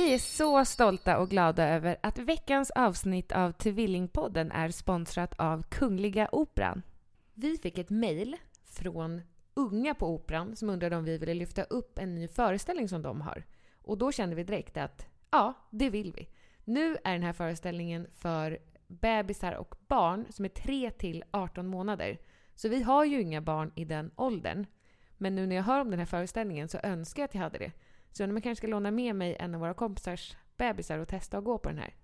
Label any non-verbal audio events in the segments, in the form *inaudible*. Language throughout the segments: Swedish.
Vi är så stolta och glada över att veckans avsnitt av Tvillingpodden är sponsrat av Kungliga Operan. Vi fick ett mejl från unga på Operan som undrade om vi ville lyfta upp en ny föreställning som de har. Och då kände vi direkt att ja, det vill vi. Nu är den här föreställningen för bebisar och barn som är 3 till 18 månader. Så vi har ju inga barn i den åldern. Men nu när jag hör om den här föreställningen så önskar jag att jag hade det. Så man kanske ska låna med mig en av våra kompisars bebisar och testa att gå på den här.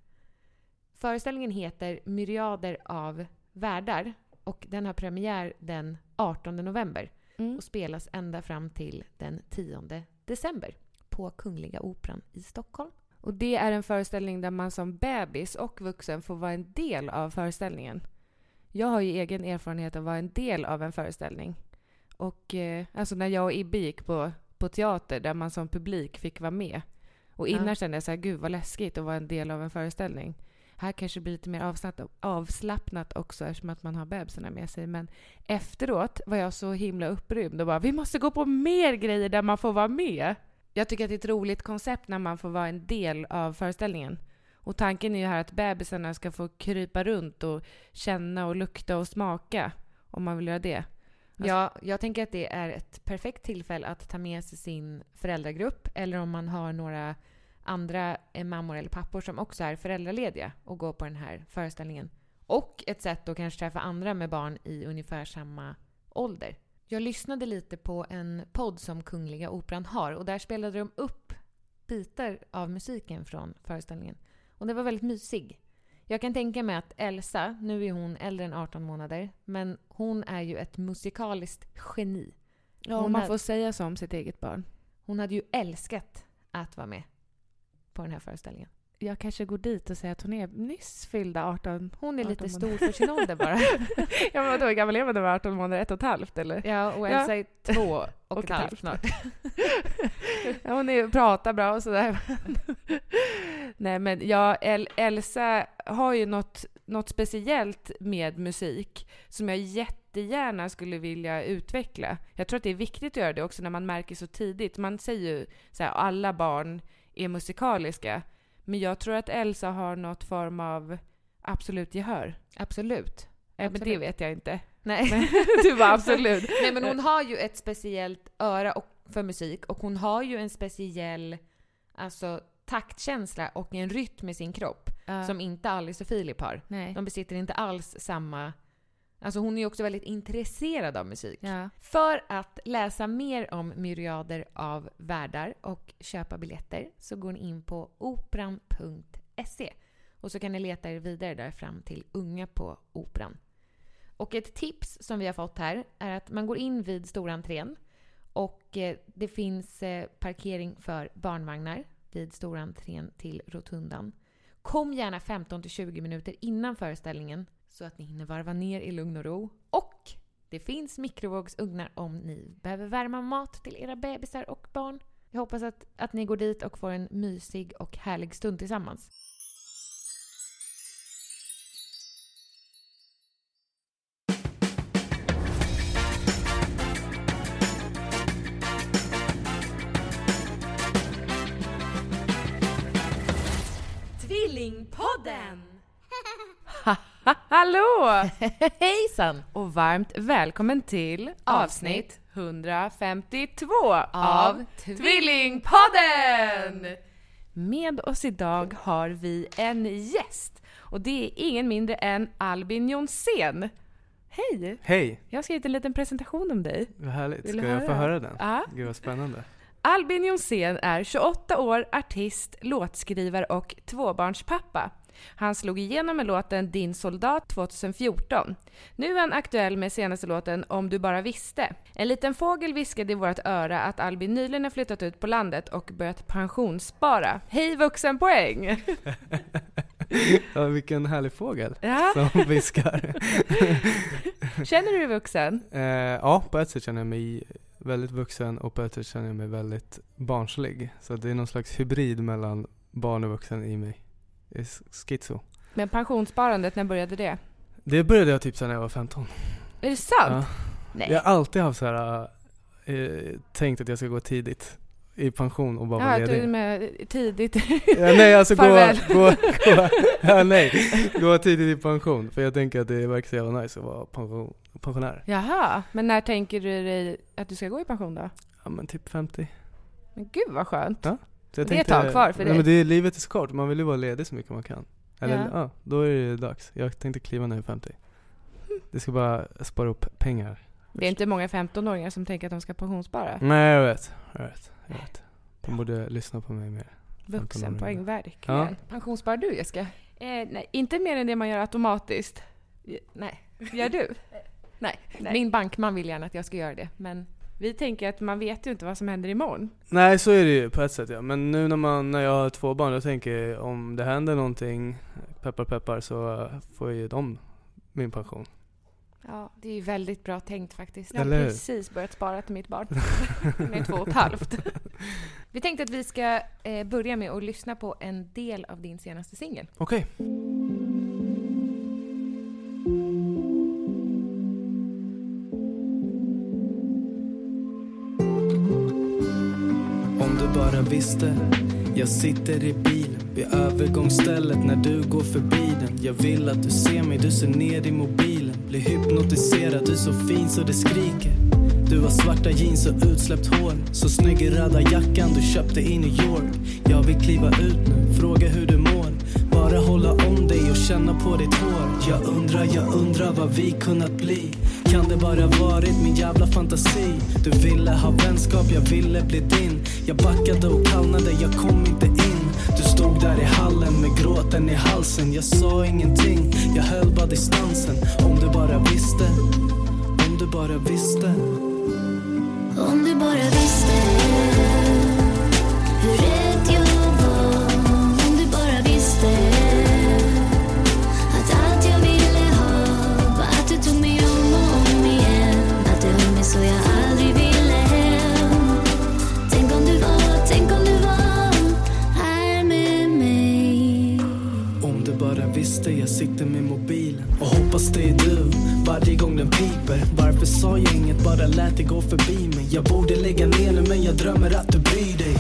Föreställningen heter Myriader av världar och den har premiär den 18 november Mm. och spelas ända fram till den 10 december på Kungliga Operan i Stockholm. Och det är en föreställning där man som bebis och vuxen får vara en del av föreställningen. Jag har ju egen erfarenhet av att vara en del av en föreställning. Och eh, alltså när jag och Ibbe gick på, på teater där man som publik fick vara med. Och innan Ja. kände jag så här, gud vad läskigt att vara en del av en föreställning. Här kanske det blir lite mer avslappnat, avslappnat också eftersom att man har bebisarna med sig. Men efteråt var jag så himla upprymd och bara, vi måste gå på mer grejer där man får vara med. Jag tycker att det är ett roligt koncept när man får vara en del av föreställningen. Och tanken är ju här att bebisarna ska få krypa runt och känna och lukta och smaka om man vill göra det. Alltså- Ja, jag tänker att det är ett perfekt tillfälle att ta med sig sin föräldragrupp eller om man har några andra eh, mammor eller pappor som också är föräldralediga och gå på den här föreställningen. Och ett sätt att kanske träffa andra med barn i ungefär samma ålder. Jag lyssnade lite på en podd som Kungliga Operan har och där spelade de upp bitar av musiken från föreställningen. Och den var väldigt mysig. Jag kan tänka mig att Elsa, nu är hon äldre än 18 månader, men hon är ju ett musikaliskt geni. Ja, Hon man har- får säga så om sitt eget barn. Hon hade ju älskat att vara med på den här föreställningen. Jag kanske går dit och säger att hon är nyss fyllda 18. Hon är 18 lite månader. stor för sin ålder bara. *laughs* ja, men vadå, hur gammal är man när man är 18 månader? Ett och ett halvt eller? Ja, och Ja. Elsa är två *laughs* och, ett halvt snart. *laughs* ja, hon är, pratar bra och sådär. Nej, men ja, El, Elsa har ju något, något speciellt med musik som jag jättegärna skulle vilja utveckla. Jag tror att det är viktigt att göra det också när man märker så tidigt. Man säger ju så här, alla barn är musikaliska. Men jag tror att Elsa har något form av absolut gehör. Absolut. Eh, Men det vet jag inte. Nej. Men *laughs* du bara absolut. *laughs* Nej, men hon har ju ett speciellt öra och, för musik och hon har ju en speciell alltså, taktkänsla och en rytm i sin kropp Ja. som inte Alice och Filip har. Nej. De besitter inte alls samma... Alltså hon är ju också väldigt intresserad av musik. Ja. För att läsa mer om myriader av världar och köpa biljetter så går ni in på operan.se och så kan ni leta er vidare där fram till Unga på Operan. Och ett tips som vi har fått här är att man går in vid stora entrén och eh, det finns eh, parkering för barnvagnar vid stora entrén till rotundan. Kom gärna 15-20 minuter innan föreställningen så att ni hinner varva ner i lugn och ro. Och det finns mikrovågsugnar om ni behöver värma mat till era bebisar och barn. Jag hoppas att, att ni går dit och får en mysig och härlig stund tillsammans. Hallå! *laughs* Hejsan! Och varmt välkommen till avsnitt 152 av Tvillingpodden! Med oss idag har vi en gäst och det är ingen mindre än Albin Jonsén. Hej! Hej! Jag har skrivit en liten presentation om dig. Vad härligt. Vill Ska jag få höra den? Ja. Gud vad spännande. Albin Jonsén är 28 år, artist, låtskrivare och tvåbarnspappa. Han slog igenom med låten Din soldat 2014. Nu är han aktuell med senaste låten Om du bara visste. En liten fågel viskade i vårt öra att Albin nyligen har flyttat ut på landet och börjat pensionsspara. Hej vuxenpoäng! *laughs* Ja, vilken härlig fågel Ja, som viskar. *laughs* känner du dig vuxen? eh, ja, på ett sätt känner jag mig väldigt vuxen och på ett sätt känner jag mig väldigt barnslig. Så det är någon slags hybrid mellan barn och vuxen i mig. Schizo. Men pensionssparandet, när började det? Det började jag typ sen jag var 15. Är det sant? Ja. Nej. Jag har alltid haft så här, eh, tänkt att jag ska gå tidigt i pension och bara Ja, vara ledig. med tidigt. Ja, nej alltså gå, gå, gå, ja, nej, gå tidigt i pension. För jag tänker att det verkar så jävla nice att vara pension, pensionär. Jaha, men när tänker du dig att du ska gå i pension då? Ja men typ 50. Men gud vad skönt. Ja, jag Det är ett tag kvar för nej, dig. men det är, livet är så kort, man vill ju vara ledig så mycket man kan. Eller Ja. ja. då är det dags. Jag tänkte kliva när jag är 50. Det ska bara spara upp pengar. Det är inte många 15-åringar som tänker att de ska pensionsspara. Nej jag vet, jag vet, jag vet. De borde lyssna på mig mer. Vuxenpoäng, 15-åringar. verkligen. Ja. Pensionssparar du Jessica? Eh, nej, inte mer än det man gör automatiskt. Nej. Gör du? Nej. Nej. Min bankman vill gärna att jag ska göra det, men Vi tänker att man vet ju inte vad som händer imorgon. Nej så är det ju på ett sätt ja. Men nu när, man, när jag har två barn, jag tänker om det händer någonting, peppar peppar, så får ju de min pension. Ja, det är ju väldigt bra tänkt faktiskt. Jag har precis börjat spara till mitt barn. *laughs* Hon är två och ett halvt. Vi tänkte att vi ska eh, börja med att lyssna på en del av din senaste singel. Okej. Om bara visste. Jag sitter i bilen vid övergångsstället när du går förbi den. Jag vill att du ser mig, du ser ner i mobilen. Blir hypnotiserad, du är så fin så det skriker. Du har svarta jeans och utsläppt hår. Så snygg i röda jackan du köpte i New York. Jag vill kliva ut nu, fråga hur du mår. Bara hålla om dig och känna på ditt hår. Jag undrar, jag undrar vad vi kunnat bli. Kan det bara varit min jävla fantasi. Du ville ha vänskap, jag ville bli din. Jag backade och kallnade, jag kom inte in. Du stod där i hallen med gråten i halsen. Jag sa ingenting, jag höll bara distansen. Om du bara visste, om du bara visste. Om du bara visste hur rädd du jag sitter med mobilen och hoppas det är du varje gång den piper. Varför sa jag inget, bara lät det gå förbi mig? Jag borde lägga ner nu men jag drömmer att du bryr dig.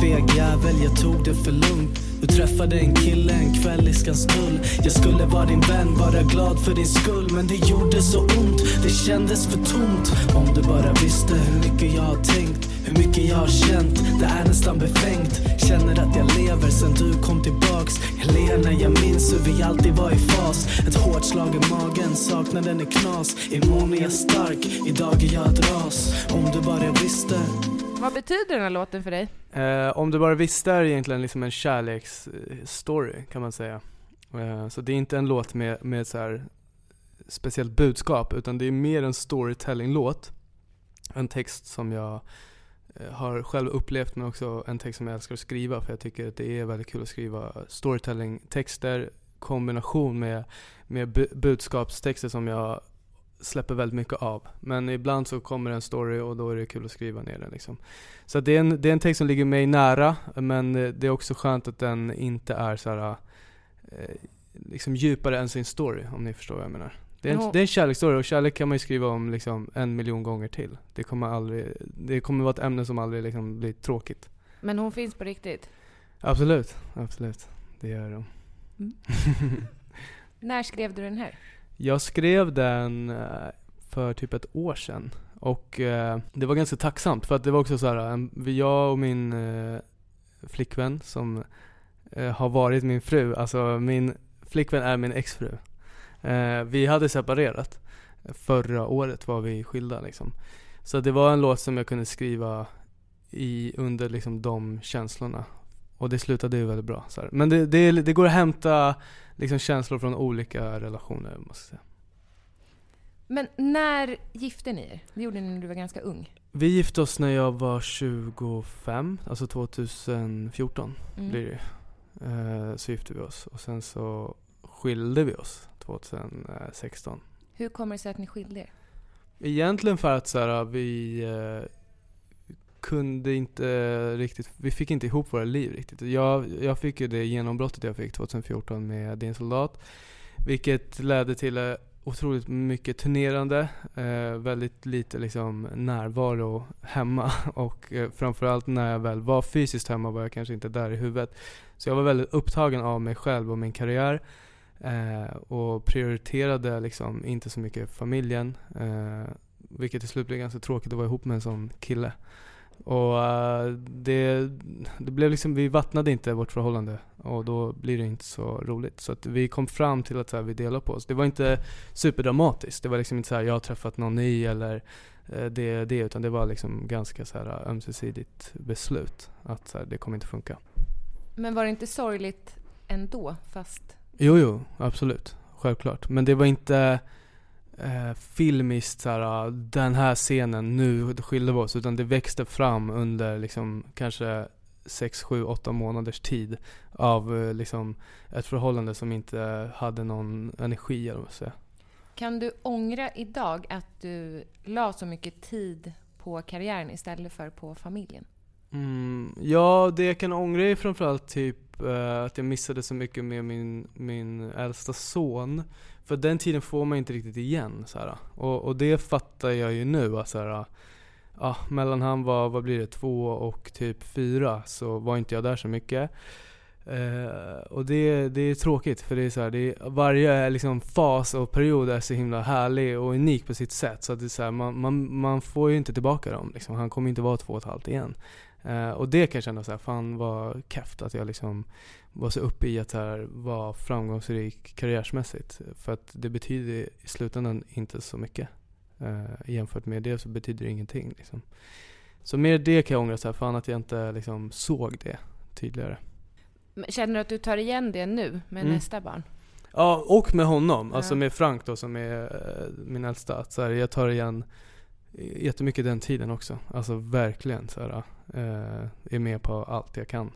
Feg jävel, jag tog det för lugnt. Du träffade en kille en kväll i Skanstull. Jag skulle vara din vän, vara glad för din skull. Men det gjorde så ont, det kändes för tomt. Om du bara visste hur mycket jag har tänkt. Hur mycket jag har känt, det är nästan befängt. Känner att jag lever sen du kom tillbaks. Jag ler när jag minns hur vi alltid var i fas. Ett hårt slag i magen, saknaden är knas. Imorgon är jag stark, idag är jag ett ras. Om du bara visste. Vad betyder den här låten för dig? Eh, om du bara visste är egentligen liksom en kärleksstory kan man säga. Eh, så det är inte en låt med, med ett så här speciellt budskap utan det är mer en storytelling-låt. En text som jag eh, Eh, har själv upplevt men också en text som jag älskar att skriva för jag tycker att det är väldigt kul att skriva storytelling-texter kombination med, med bu- budskapstexter som jag släpper väldigt mycket av. Men ibland så kommer en story och då är det kul att skriva ner den liksom. Så det är, en, det är en text som ligger mig nära, men eh, det är också skönt att den inte är så här, eh, liksom djupare än sin story, om ni förstår vad jag menar. Det är, en, det är en kärleksstory och kärlek kan man ju skriva om liksom en miljon gånger till. Det kommer aldrig, det kommer vara ett ämne som aldrig liksom blir tråkigt. Men hon finns på riktigt. Absolut, absolut. Det gör de. *laughs* När skrev du den här? Jag skrev den eh, för typ ett år sedan och eh, det var ganska tacksamt för att det var också så här, vi- jag och min eh, flickvän som eh, har varit min fru, alltså min flickvän är min exfru. Eh, vi hade separerat. Förra året var vi skilda liksom. Så det var en låt som jag kunde skriva i, under liksom de känslorna. Och det slutade ju väldigt bra. Så här. Men det, det, det går att hämta liksom känslor från olika relationer måste jag säga. Men när gifte ni er? Det gjorde ni när du var ganska ung. Vi gifte oss när jag var 25, alltså 2014 Mm. blir det. Eh, Så gifte vi oss och sen så skilde vi oss 2016. Hur kommer det sig att ni skilde er? Egentligen för att så här, vi eh, kunde inte riktigt, vi fick inte ihop våra liv riktigt. Jag, jag fick ju det genombrottet jag fick 2014 med Din soldat. Vilket ledde till eh, otroligt mycket turnerande, eh, väldigt lite liksom närvaro hemma *laughs* och eh, framförallt när jag väl var fysiskt hemma var jag kanske inte där i huvudet. Så jag var väldigt upptagen av mig själv och min karriär. Eh, och prioriterade liksom inte så mycket familjen. Eh, vilket till slut blev ganska tråkigt att vara ihop med en sån kille. Och eh, det, det blev liksom, vi vattnade inte vårt förhållande och då blir det inte så roligt. Så att vi kom fram till att så här, vi delar på oss. Det var inte superdramatiskt. Det var liksom inte så här, jag har träffat någon ny eller eh, det, det utan det var liksom ganska så här ömsesidigt beslut. Att så här, det kommer inte funka. Men var det inte sorgligt ändå, fast... Jo, jo, absolut. Självklart. Men det var inte eh, filmiskt såhär, den här scenen, nu skilde vi oss. Utan det växte fram under liksom kanske 6, 7, 8 månaders tid. Av eh, liksom ett förhållande som inte hade någon energi eller vad säga. Kan du ångra idag att du la så mycket tid på karriären istället för på familjen? Mm, ja, det jag kan ångra är framförallt typ Eh, att jag missade så mycket med min, min äldsta son. För den tiden får man inte riktigt igen. Så här. Och, och det fattar jag ju nu. Att, så här, ja, mellan han var, vad blir det, två och typ fyra så var inte jag där så mycket. Uh, och det, det är tråkigt för det är så här, det är, varje liksom, fas och period är så himla härlig och unik på sitt sätt. Så att det är så här, man, man, man får ju inte tillbaka dem. Liksom. Han kommer inte vara två och ett halvt igen. Eh, och det kan jag känna så här, fan vad keft att jag liksom var så uppe i att här, vara framgångsrik karriärsmässigt. För att det betyder i slutändan inte så mycket. Eh, jämfört med det så betyder det ingenting. Liksom. Så mer det kan jag ångra, så här, fan att jag inte liksom såg det tydligare. Känner du att du tar igen det nu med Mm. nästa barn? Ja, och med honom. Alltså Ja. med Frank då som är eh, min äldsta. Att så här, jag tar igen jättemycket den tiden också. Alltså verkligen så här, Eh, är med på allt jag kan.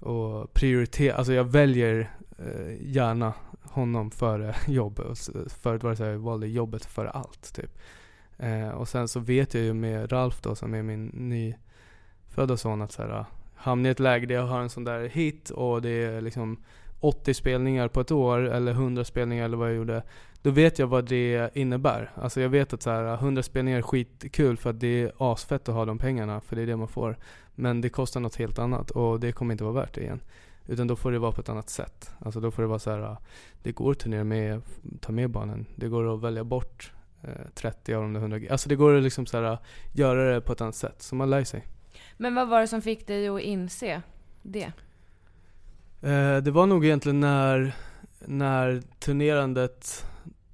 Och prioritera, alltså jag väljer eh, gärna honom före *laughs* jobbet. Förut var det så här, jag valde jobbet före allt typ. Eh, och sen så vet jag ju med Ralf då som är min nyfödda son att så här, hamna i ett läge där jag har en sån där hit och det är liksom 80 spelningar på ett år eller 100 spelningar eller vad jag gjorde. Då vet jag vad det innebär. Alltså jag vet att så här, 100 spelningar är skitkul för att det är asfett att ha de pengarna för det är det man får. Men det kostar något helt annat och det kommer inte vara värt det igen. Utan då får det vara på ett annat sätt. Alltså då får det vara så här, det går att turnera med, ta med barnen. Det går att välja bort eh, 30 av de där 100 Alltså det går att liksom så här, göra det på ett annat sätt. Så man lär sig. Men vad var det som fick dig att inse det? Eh, det var nog egentligen när, när turnerandet,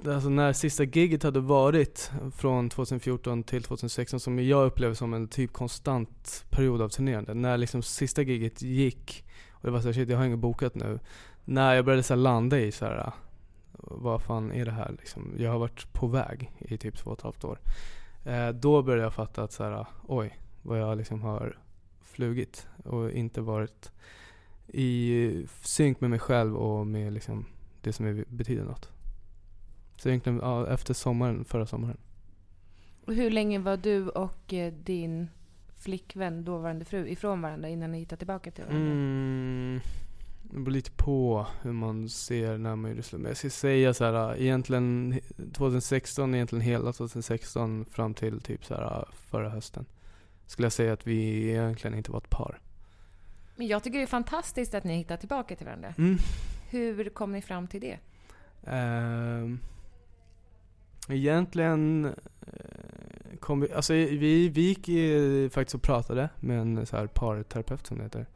alltså när sista giget hade varit från 2014 till 2016 som jag upplevde som en typ konstant period av turnerande. När liksom sista giget gick och det var såhär shit jag har inget bokat nu. När jag började så här landa i så här, vad fan är det här liksom? Jag har varit på väg i typ två och ett halvt år. Eh, då började jag fatta att så här, oj, vad jag liksom har flugit och inte varit i synk med mig själv och med liksom det som betyder något. Så egentligen ja, efter sommaren, förra sommaren. Och hur länge var du och eh, din flickvän, dåvarande fru, ifrån varandra innan ni hittade tillbaka till varandra? Mm, det beror lite på hur man ser när man gjorde slut. Men jag ska säga så här, egentligen 2016, egentligen hela 2016 fram till typ så här förra hösten. Skulle jag säga att vi egentligen inte var ett par. Men jag tycker det är fantastiskt att ni hittar tillbaka till varandra. Mm. Hur kom ni fram till det? Ehm, Egentligen eh, kom vi, alltså vi, vi gick faktiskt och pratade med en så här parterapeut som det heter.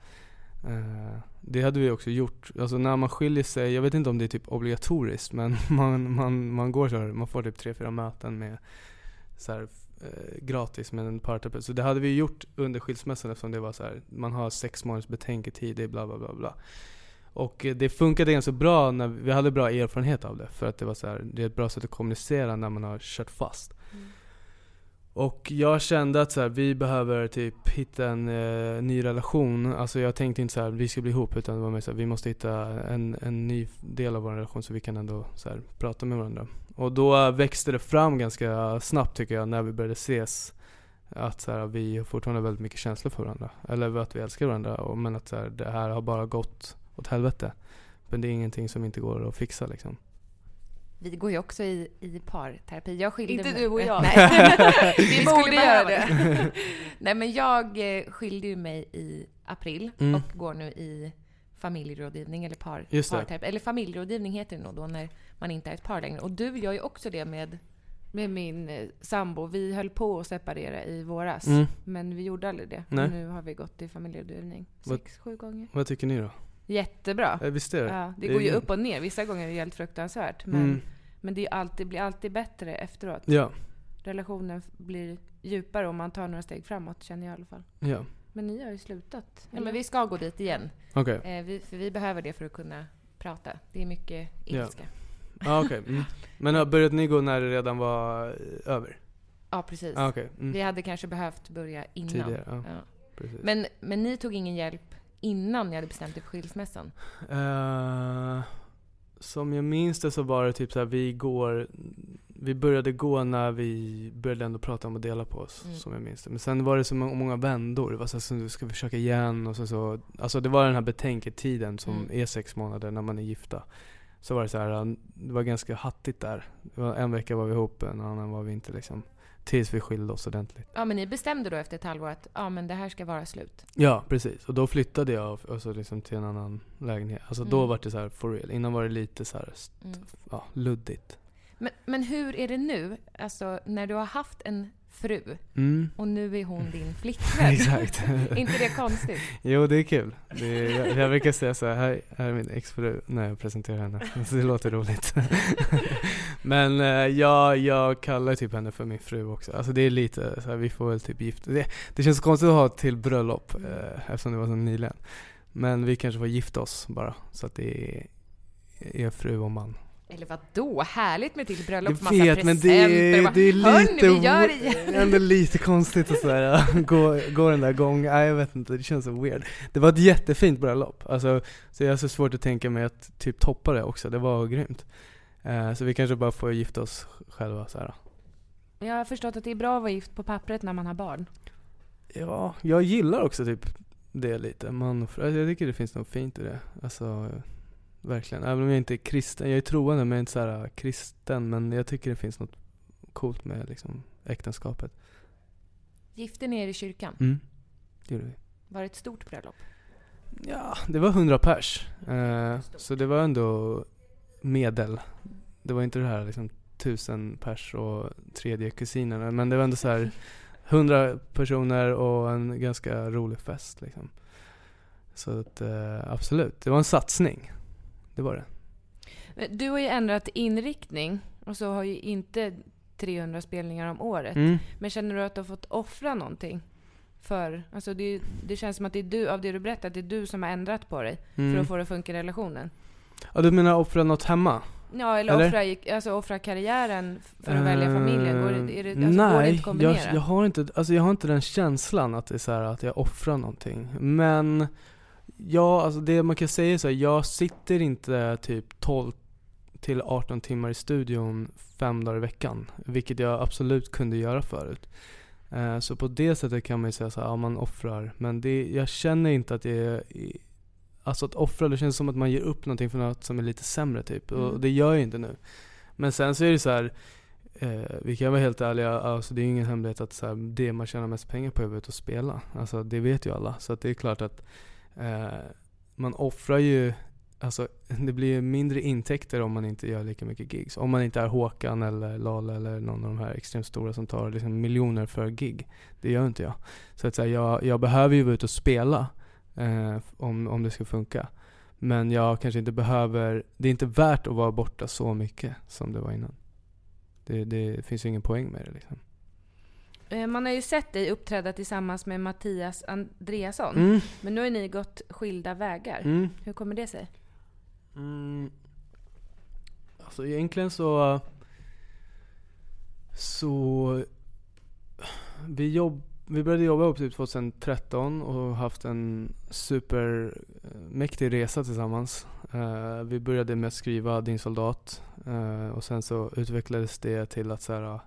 Eh, det hade vi också gjort. Alltså när man skiljer sig, jag vet inte om det är typ obligatoriskt men *laughs* man, man, man går så här, man får typ tre, fyra möten med så här, eh, gratis med en parterapeut. Så det hade vi gjort under skilsmässan eftersom det var så här, man har sex månaders betänketid, det är bla bla bla bla. Och eh, det funkade ganska bra, när vi hade bra erfarenhet av det. För att det var så här, det är ett bra sätt att kommunicera när man har kört fast. Mm. Och jag kände att så här, vi behöver typ hitta en eh, ny relation. Alltså jag tänkte inte så här, vi ska bli ihop utan det var mer så här, vi måste hitta en, en ny del av vår relation så vi kan ändå så här, prata med varandra. Och då växte det fram ganska snabbt tycker jag när vi började ses. Att så här, vi har fortfarande väldigt mycket känslor för varandra. Eller att vi älskar varandra. Och, men att så det här har bara gått åt helvete. Men det är ingenting som inte går att fixa liksom. Vi går ju också i, i parterapi. Jag skilde Inte mig. du och jag. Nej. *laughs* Vi Vi borde skulle göra det. *laughs* Nej men jag eh, skilde ju mig i april Mm. och går nu i familjerådgivning eller par, parterapi. Eller familjerådgivning heter det nog då när man inte är ett par längre. Och du gör ju också det med med min eh, sambo. Vi höll på att separera i våras. Mm. Men vi gjorde aldrig det. Nej. Och nu har vi gått i familjerådgivning sex, sju gånger. Vad tycker ni då? Jättebra. Eh, Visst är det? Ja, det går ju upp och ner. Vissa gånger är det helt fruktansvärt. Men, Mm. men det är alltid, blir alltid bättre efteråt. Ja, Relationen blir djupare om man tar några steg framåt, känner jag i alla fall. ja. Men ni har ju slutat. Ja, men vi ska gå dit igen. Okej. Eh, vi, för vi behöver det för att kunna prata. Det är mycket Ja. ilska. Ah, okej. Mm. Men har- började ni gå när det redan var eh, över? Ja, precis. Ah, okej. Mm. Vi hade kanske behövt börja innan. Tidigare, ja. Ja. Men, men ni tog ingen hjälp innan ni hade bestämt er för skilsmässan? Eh, som jag minns det så var det typ så här, vi går Vi började gå när vi började ändå prata om att dela på oss, Mm. som jag minns det. Men sen var det så må- många vändor. Det var så här, ska vi försöka igen och så, så Alltså det var den här betänketiden som Mm. är sex månader när man är gifta. Så var det så här, det var ganska hattigt där. En vecka var vi ihop, en annan var vi inte liksom. Tills vi skilde oss ordentligt. Ja, men ni bestämde då efter ett halvår att ja, men det här ska vara slut? Ja, precis. Och då flyttade jag alltså liksom till en annan lägenhet. Alltså då Mm. var det så här for real. Innan var det lite så här, Mm. ja, luddigt. Men, men hur är det nu? Alltså, när du har haft en fru Mm. och nu är hon din *laughs* flickvän. Exakt. *laughs* inte det konstigt? jo, det är kul. Det är, jag, brukar säga så här, här, här är min exfru när jag presenterar henne. Så *laughs* det låter roligt. Men eh, jag, jag kallar typ henne för min fru också. Alltså det är lite så här, vi får väl typ gifta det, det känns konstigt att ha till bröllop eh, eftersom det var så nyligen. Men vi kanske får gifta oss bara. Så att det är, är fru och man. Eller vad då? Härligt med till bröllop, Jag massa vet, men det presenter. är, det är Hörni, lite, vi gör det *laughs* ändå lite konstigt att sådär, *laughs* gå, gå den där gången. Nej, jag vet inte, det känns så weird. Det var ett jättefint bröllop, alltså, så jag har så svårt att tänka mig att typ toppa det också. Det var grymt. Eh, så vi kanske bara får gifta oss själva så här. Jag har förstått att det är bra att vara gift på pappret när man har barn. Ja, jag gillar också typ det lite. Man, alltså, jag tycker det finns något fint i det. Alltså, verkligen. Även om jag inte är kristen, jag är troende men jag är inte så här kristen. Men jag tycker det finns något coolt med liksom äktenskapet. Gifte ni er i kyrkan? Mm, det gjorde vi. Var det ett stort bröllop? Ja, det var 100 pers. Eh, så det var ändå medel. Det var inte det här liksom tusen pers och tredje kusinerna. Men det var ändå så här *laughs* 100 personer och en ganska rolig fest liksom. Så att eh, absolut, det var en satsning. Det var det. Men Du har ju ändrat inriktning och så har ju inte 300 spelningar om året. Mm. Men känner du att du har fått offra någonting? För, alltså det, det känns som att det är du, av det du berättat, det är du som har ändrat på dig för Mm. att få det att funka i relationen. Ja, du menar offra något hemma? Ja, eller, Eller? Offra, alltså offra karriären för att välja familjen. Går det, är det, alltså, Nej, går det inte att kombinera? jag, jag, har inte, alltså jag har inte den känslan att det är så här att jag offrar någonting. Men, ja, alltså det man kan säga är så här, jag sitter inte typ 12 till 18 timmar i studion fem dagar i veckan. Vilket jag absolut kunde göra förut. Eh, så på det sättet kan man ju säga så här, ja man offrar. Men det, jag känner inte att det är, alltså att offra, det känns som att man ger upp någonting för något som är lite sämre typ. Och Mm. det gör jag inte nu. Men sen så är det så här. Eh, vi kan vara helt ärliga, alltså det är ingen hemlighet att så här, det man tjänar mest pengar på är att och spela. Alltså det vet ju alla. Så att det är klart att Eh, man offrar ju Alltså *laughs* det blir mindre intäkter om man inte gör lika mycket gigs. Om man inte är Håkan eller Lala eller någon av de här extremt stora som tar liksom miljoner för gig. Det gör inte jag. Så att säga, jag, jag behöver ju vara ute och spela eh, om, om det ska funka. Men jag kanske inte behöver, det är inte värt att vara borta så mycket som det var innan. Det, det finns ju ingen poäng med det liksom. Eh, man har ju sett dig uppträda tillsammans med Mattias Andreasson. Mm. Men nu har ni gått skilda vägar. Mm. Hur kommer det sig? Mm. Alltså egentligen så... Så... Vi, jobb, vi började jobba upp typ 2013 och haft en supermäktig resa tillsammans. Eh, vi började med att skriva Din soldat eh, och sen så utvecklades det till att så här,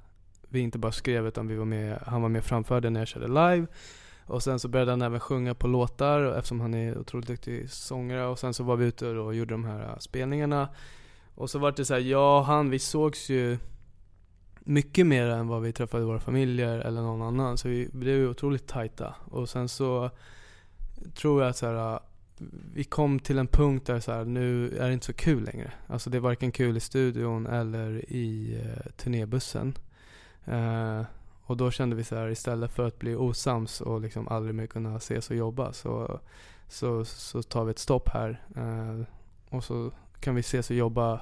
vi inte bara skrev utan vi var med, han var med och framförde när jag körde live. Och sen så började han även sjunga på låtar eftersom han är otroligt duktig sångare. Och sen så var vi ute och gjorde de här äh, spelningarna. Och så var det så här, jag och han, vi sågs ju mycket mer än vad vi träffade våra familjer eller någon annan. Så vi blev ju otroligt tajta. Och sen så tror jag att så här, äh, vi kom till en punkt där så här, nu är det inte så kul längre. Alltså det är varken kul i studion eller i eh, turnébussen. Eh, och då kände vi så här, istället för att bli osams och liksom aldrig mer kunna ses och jobba så, så, så tar vi ett stopp här. Eh, och så kan vi ses och jobba.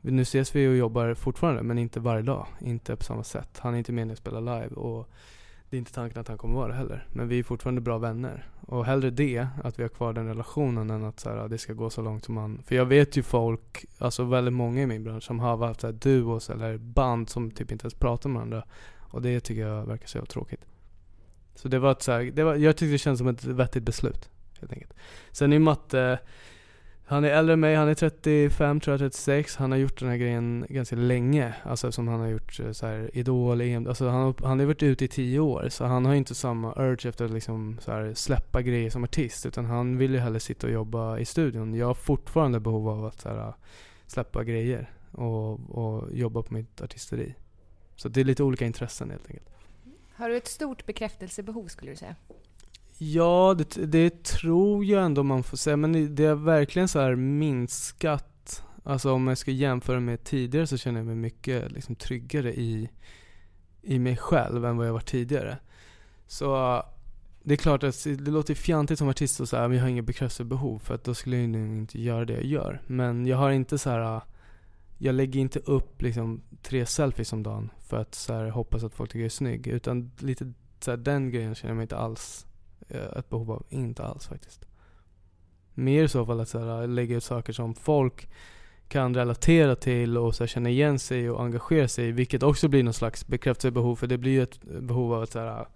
Nu ses vi och jobbar fortfarande men inte varje dag. Inte på samma sätt. Han är inte meningen att spela live och det är inte tanken att han kommer vara det heller. Men vi är fortfarande bra vänner. Och hellre det, att vi har kvar den relationen än att så här, det ska gå så långt som man... För jag vet ju folk, alltså väldigt många i min bransch som har haft så här duos eller band som typ inte ens pratar med varandra. Och det tycker jag verkar så tråkigt. Så det var ett så här, det var, jag tyckte det kändes som ett vettigt beslut. Helt enkelt. Sen är Matte, han är äldre än mig, han är 35, tror jag 36. Han har gjort den här grejen ganska länge. Alltså som han har gjort eh, så här, Idol, EM, alltså han, han har varit ute i 10 år. Så han har inte samma urge efter att liksom så här, släppa grejer som artist. Utan han vill ju hellre sitta och jobba i studion. Jag har fortfarande behov av att så här, släppa grejer och, och jobba på mitt artisteri. Så det är lite olika intressen helt enkelt. Har du ett stort bekräftelsebehov skulle du säga? Ja, det, det tror jag ändå man får säga. Men det har verkligen så här minskat. Alltså om jag ska jämföra med tidigare så känner jag mig mycket liksom, tryggare i, i mig själv än vad jag var tidigare. Så det är klart att det låter fjantigt som artist och säga att jag har inget bekräftelsebehov för att då skulle jag ju inte göra det jag gör. Men jag har inte så här jag lägger inte upp liksom tre selfies om dagen för att så här, hoppas att folk tycker jag är snygg. Utan lite så här, den grejen känner jag mig inte alls ett behov av. Inte alls faktiskt. Mer i så fall att så här, lägga ut saker som folk kan relatera till och så här, känna igen sig och engagera sig i. Vilket också blir någon slags bekräftelsebehov. För det blir ju ett behov av att så här,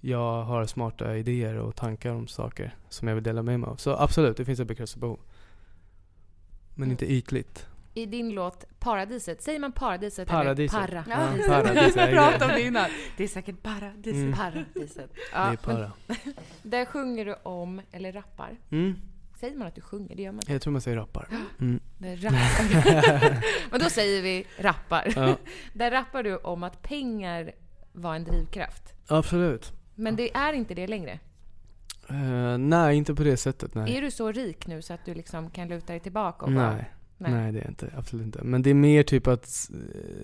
jag har smarta idéer och tankar om saker som jag vill dela med mig av. Så absolut, det finns ett bekräftelsebehov. Men inte ytligt i din låt Paradiset, säger man paradiset, paradiset. eller para? Ja, paradiset. Vi pratade om det innan. Det är säkert paradiset, Mm. paradiset. Ja, det är para. *laughs* Där sjunger du om, eller rappar. Mm. Säger man att du sjunger? Det gör man Jag tror man säger rappar. Mm. Rappar. *laughs* Men då säger vi rappar. Ja. *laughs* Där rappar du om att pengar var en drivkraft. Absolut. Men det är inte det längre. Uh, nej, inte på det sättet. Nej. Är du så rik nu så att du liksom kan luta dig tillbaka och bara... Nej nej, det är inte. Absolut inte. Men det är mer typ att eh,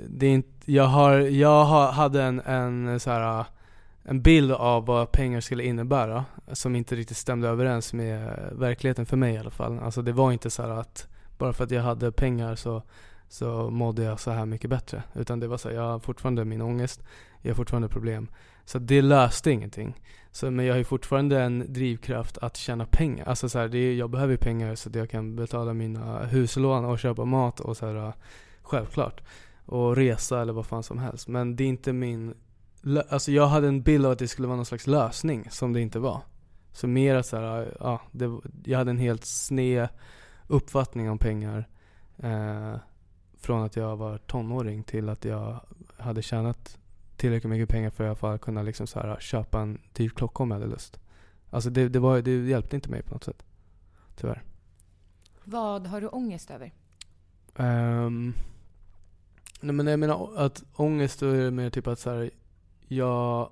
det är inte, jag har, jag har, hade en, en eh, så här eh, en bild av vad pengar skulle innebära som inte riktigt stämde överens med verkligheten för mig i alla fall. Alltså det var inte så att bara för att jag hade pengar så, så mådde jag så här mycket bättre. Utan det var så här, jag har fortfarande min ångest, jag har fortfarande problem. Så det löste ingenting. Så, men jag har ju fortfarande en drivkraft att tjäna pengar. Alltså så här, det är, jag behöver pengar så att jag kan betala mina huslån och köpa mat och så här, äh, självklart. Och resa eller vad fan som helst. Men det är inte min Alltså jag hade en bild av att det skulle vara någon slags lösning som det inte var. Så mer att så här, äh, ja, det, jag hade en helt sned uppfattning om pengar. Eh, från att jag var tonåring till att jag hade tjänat tillräckligt mycket pengar för att i alla fall kunna liksom så här, köpa en dyr klocka om jag hade lust. Alltså det, det, var, det hjälpte inte mig på något sätt. Tyvärr. Vad har du ångest över? Um, nej men jag menar att ångest är mer typ att så här, jag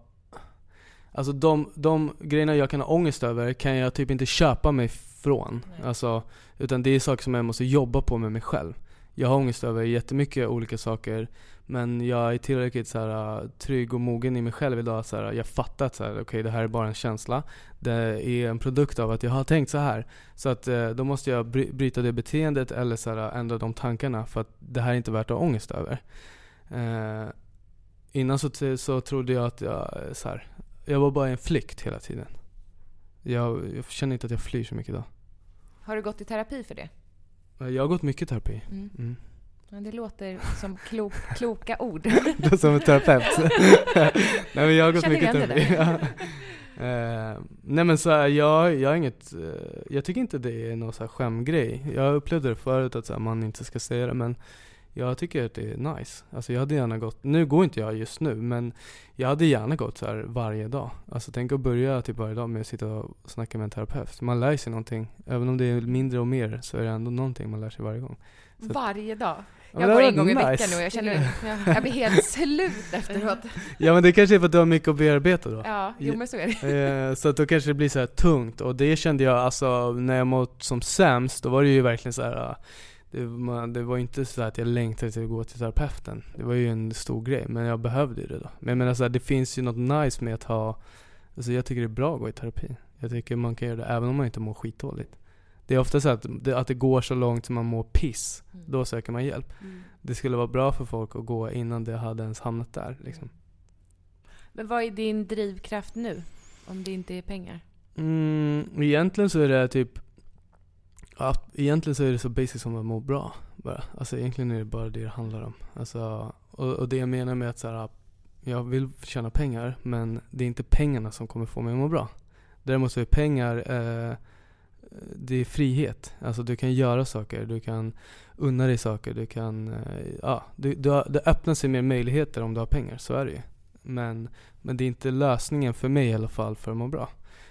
Alltså de, de grejerna jag kan ha ångest över kan jag typ inte köpa mig ifrån. Alltså, utan det är saker som jag måste jobba på med mig själv. Jag har ångest över jättemycket olika saker men jag är tillräckligt så här, äh, trygg och mogen i mig själv idag. Så här, äh, jag fattar att så här, okay, det här är bara en känsla. Det är en produkt av att jag har tänkt så här. Så att äh, då måste jag bryta det beteendet eller så här, ändra de tankarna för att det här är inte värt att ha ångest över. Eh, innan så, så trodde jag att jag, så här, jag var bara i en flykt hela tiden. Jag, jag känner inte att jag flyr så mycket idag. Har du gått i terapi för det? Jag har gått mycket terapi. Mm. Mm. Ja, det låter som klok, *laughs* kloka ord. som en terapeut. *laughs* nej men jag har gått Känner mycket terapi. Uh, *laughs* nej men så här, jag, jag inget, uh, jag tycker inte det är någon så här skämgrej. Jag upplevde det förut att så här, man inte ska säga det men jag tycker att det är nice. Alltså jag hade gärna gått, nu går inte jag just nu men jag hade gärna gått så här varje dag. Alltså tänk att börja typ varje dag med att sitta och snacka med en terapeut. Man lär sig någonting. Även om det är mindre och mer så är det ändå någonting man lär sig varje gång. Så Varje dag? Ja, Jag men går en gång i nice. veckan nu och jag känner jag, jag blir helt *laughs* slut efteråt. Ja men det kanske är för att du har mycket att bearbeta då. Ja, jo men så är det. Eh, så att då kanske det blir så här tungt och det kände jag alltså när jag mått som sämst, då var det ju verkligen så här. Det, man, det var inte så att jag längtade till att gå till terapeuten. Det var ju en stor grej, men jag behövde ju det då. Men jag menar så här, det finns ju något nice med att ha, alltså jag tycker det är bra att gå i terapi. Jag tycker man kan göra det även om man inte mår skitdåligt. Det är ofta så att det, att det går så långt som man mår piss, då söker man hjälp. Det skulle vara bra för folk att gå innan det hade ens hamnat där liksom. Men vad är din drivkraft nu? Om det inte är pengar? Mm, egentligen så är det typ ja, Egentligen så är det så basic som att må bra bara. Alltså egentligen är det bara det det handlar om. Alltså, och, och det jag menar med att så här, jag vill tjäna pengar men det är inte pengarna som kommer få mig att må bra. Däremot så är pengar eh, det är frihet. Alltså du kan göra saker, du kan unna dig saker, du kan, eh, ja, du, du har, det öppnar sig mer möjligheter om du har pengar, så är det ju. Men, men det är inte lösningen för mig i alla fall för att må bra.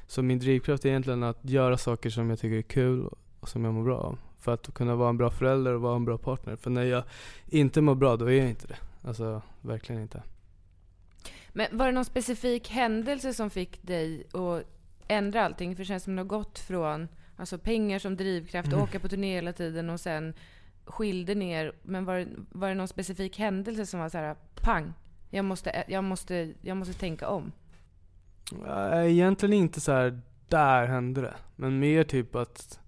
Så min drivkraft är egentligen att göra saker som jag tycker är kul som jag mår bra av. För att kunna vara en bra förälder och vara en bra partner. För när jag inte mår bra, då är jag inte det. Alltså, verkligen inte. Men var det någon specifik händelse som fick dig att ändra allting? För det känns som att du har gått från alltså pengar som drivkraft, Mm. åka på turné hela tiden och sen skilde ner. Men var, det- var det någon specifik händelse som var så här, pang, jag måste, jag måste, jag måste tänka om? Äh, Egentligen inte så här där hände det. Men mer typ att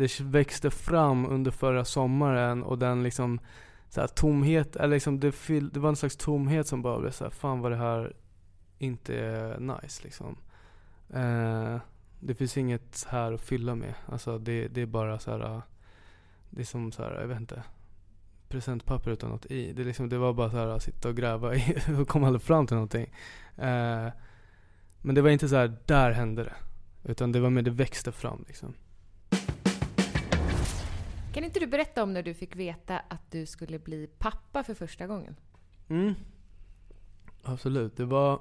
det växte fram under förra sommaren och den liksom så här, tomhet, eller liksom det, fyll, det var en slags tomhet som bara blev så här, fan vad det här inte är nice liksom. Eh, det finns inget här att fylla med. Alltså det, det är bara så här. Det är som så här, jag vet inte. Presentpapper utan något i. Det, liksom, det var bara så här att sitta och gräva i *laughs* och komma aldrig fram till någonting. Eh, men det var inte så här, där hände det. Utan det var mer, det växte fram liksom. Kan inte du berätta om när du fick veta att du skulle bli pappa för första gången? Mm. Absolut. Det var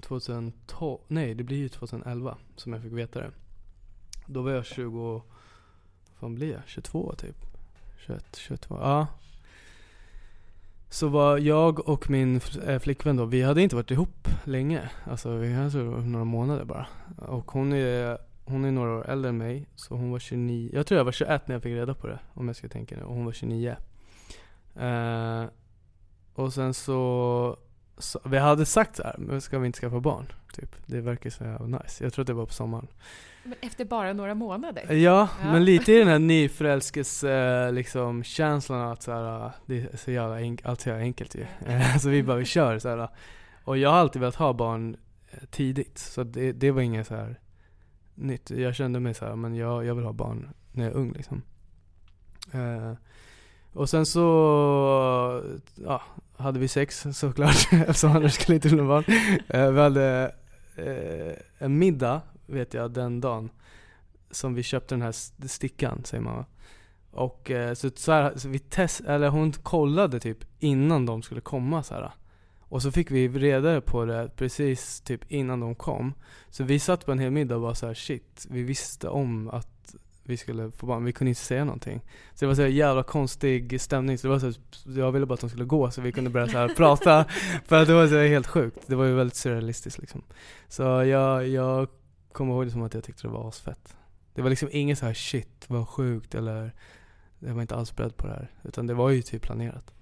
2012, nej det blir ju 2011 som jag fick veta det. Då var jag 20, vad fan blir jag? 22 typ? 21, 22, ja. Så var jag och min eh, flickvän då, vi hade inte varit ihop länge. Alltså vi hade några månader bara. Och hon är, hon är några år äldre än mig, så hon var 29. Jag tror jag var 21 när jag fick reda på det, om jag ska tänka nu. Och hon var 29. Eh, och sen så, så, vi hade sagt så här, men ska vi inte skaffa barn? Typ. Det verkar så jävla nice. Jag tror att det var på sommaren. Men efter bara några månader? Ja, Ja. men lite i den här nyförälskelse liksom känslan att så här, det är så jävla enk- allt så jävla enkelt ju. Eh, *laughs* så vi bara, vi kör så här. Och jag har alltid velat ha barn eh, tidigt, så det, det var inget så här nytt. Jag kände mig så här, men jag, jag vill ha barn när jag är ung liksom. Eh, och sen så, ja, hade vi sex såklart, *laughs* eftersom annars skulle inte bli någon barn. Eh, vi hade eh, en middag, vet jag, den dagen som vi köpte den här stickan, säger man va? Och eh, så, så, här, så vi test, eller hon kollade typ innan de skulle komma så här. Och så fick vi reda på det precis typ innan de kom. Så vi satt på en hel middag och var så här: shit, vi visste om att vi skulle få barn, vi kunde inte säga någonting. Så det var så här jävla konstig stämning, så det var så här, jag ville bara att de skulle gå så vi kunde börja så här *laughs* prata. För att det var så här helt sjukt, det var ju väldigt surrealistiskt liksom. Så jag, jag kommer ihåg det som att jag tyckte det var asfett. Det var liksom inget så här shit vad sjukt eller jag var inte alls beredd på det här. Utan det var ju typ planerat.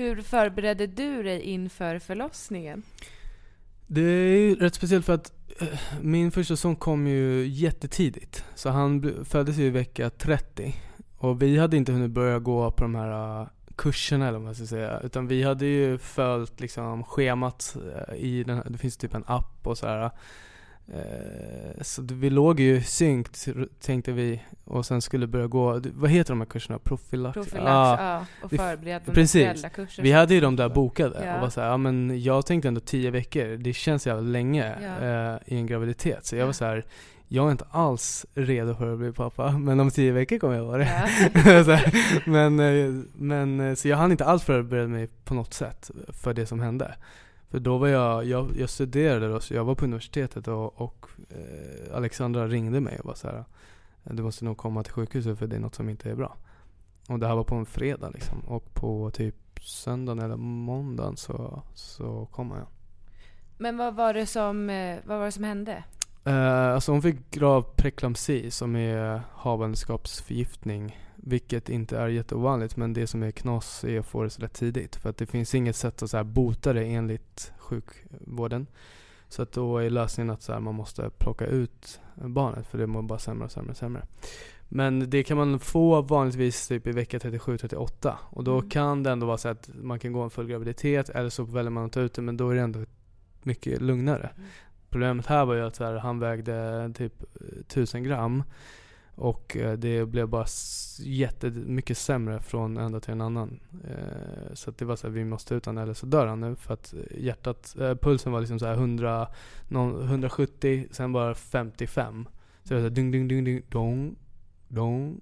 Hur förberedde du dig inför förlossningen? Det är ju rätt speciellt för att eh, min första son kom ju jättetidigt. Så han föddes ju i vecka 30. Och vi hade inte hunnit börja gå på de här eh, kurserna eller vad man ska säga. Utan vi hade ju följt liksom schemat eh, i den här, det finns typ en app och så här. Eh, Så vi låg ju synkt tänkte vi och sen skulle börja gå, vad heter de här kurserna? Profylax? Profylax, Ja. ja. Och förberedande precis. föräldrakurser. Vi hade ju de där bokade Ja. och var såhär, ja men jag tänkte ändå 10 veckor, det känns jävligt länge Ja. eh, i en graviditet. Så jag var så här, jag är inte alls redo för att bli pappa, *laughs* men om 10 veckor kommer jag vara det. *laughs* Men, eh, men, eh, så jag hann inte alls förbereda mig på något sätt för det som hände. För då var jag, jag, jag studerade då, så jag var på universitetet och, och eh, Alexandra ringde mig och var så här, du måste nog komma till sjukhuset för det är något som inte är bra. Och det här var på en fredag liksom. Och på typ söndagen eller måndagen så, så kom jag. Men vad var det som, eh, vad var det som hände? Eh, alltså hon fick grav preeklamsi som är havandeskapsförgiftning. Vilket inte är jätteovanligt men det som är knas är att få det så tidigt. För att det finns inget sätt att så här bota det enligt sjukvården. Så att då är lösningen att så här, man måste plocka ut barnet för det mår bara sämre och sämre och sämre. Men det kan man få vanligtvis typ i vecka 37-38 och då Mm. kan det ändå vara så att man kan gå en full graviditet eller så väljer man att ta ut det men då är det ändå mycket lugnare. Mm. Problemet här var ju att så här, han vägde typ eh, 1000 gram och eh, det blev bara jättemycket sämre från en dag till en annan. Eh, så att det var så här, vi måste ut honom eller så dör han nu för att eh, hjärtat, pulsen var liksom så här 100, 170, sen bara 55. Så det var så här, ding, ding, ding, ding, dong, dong,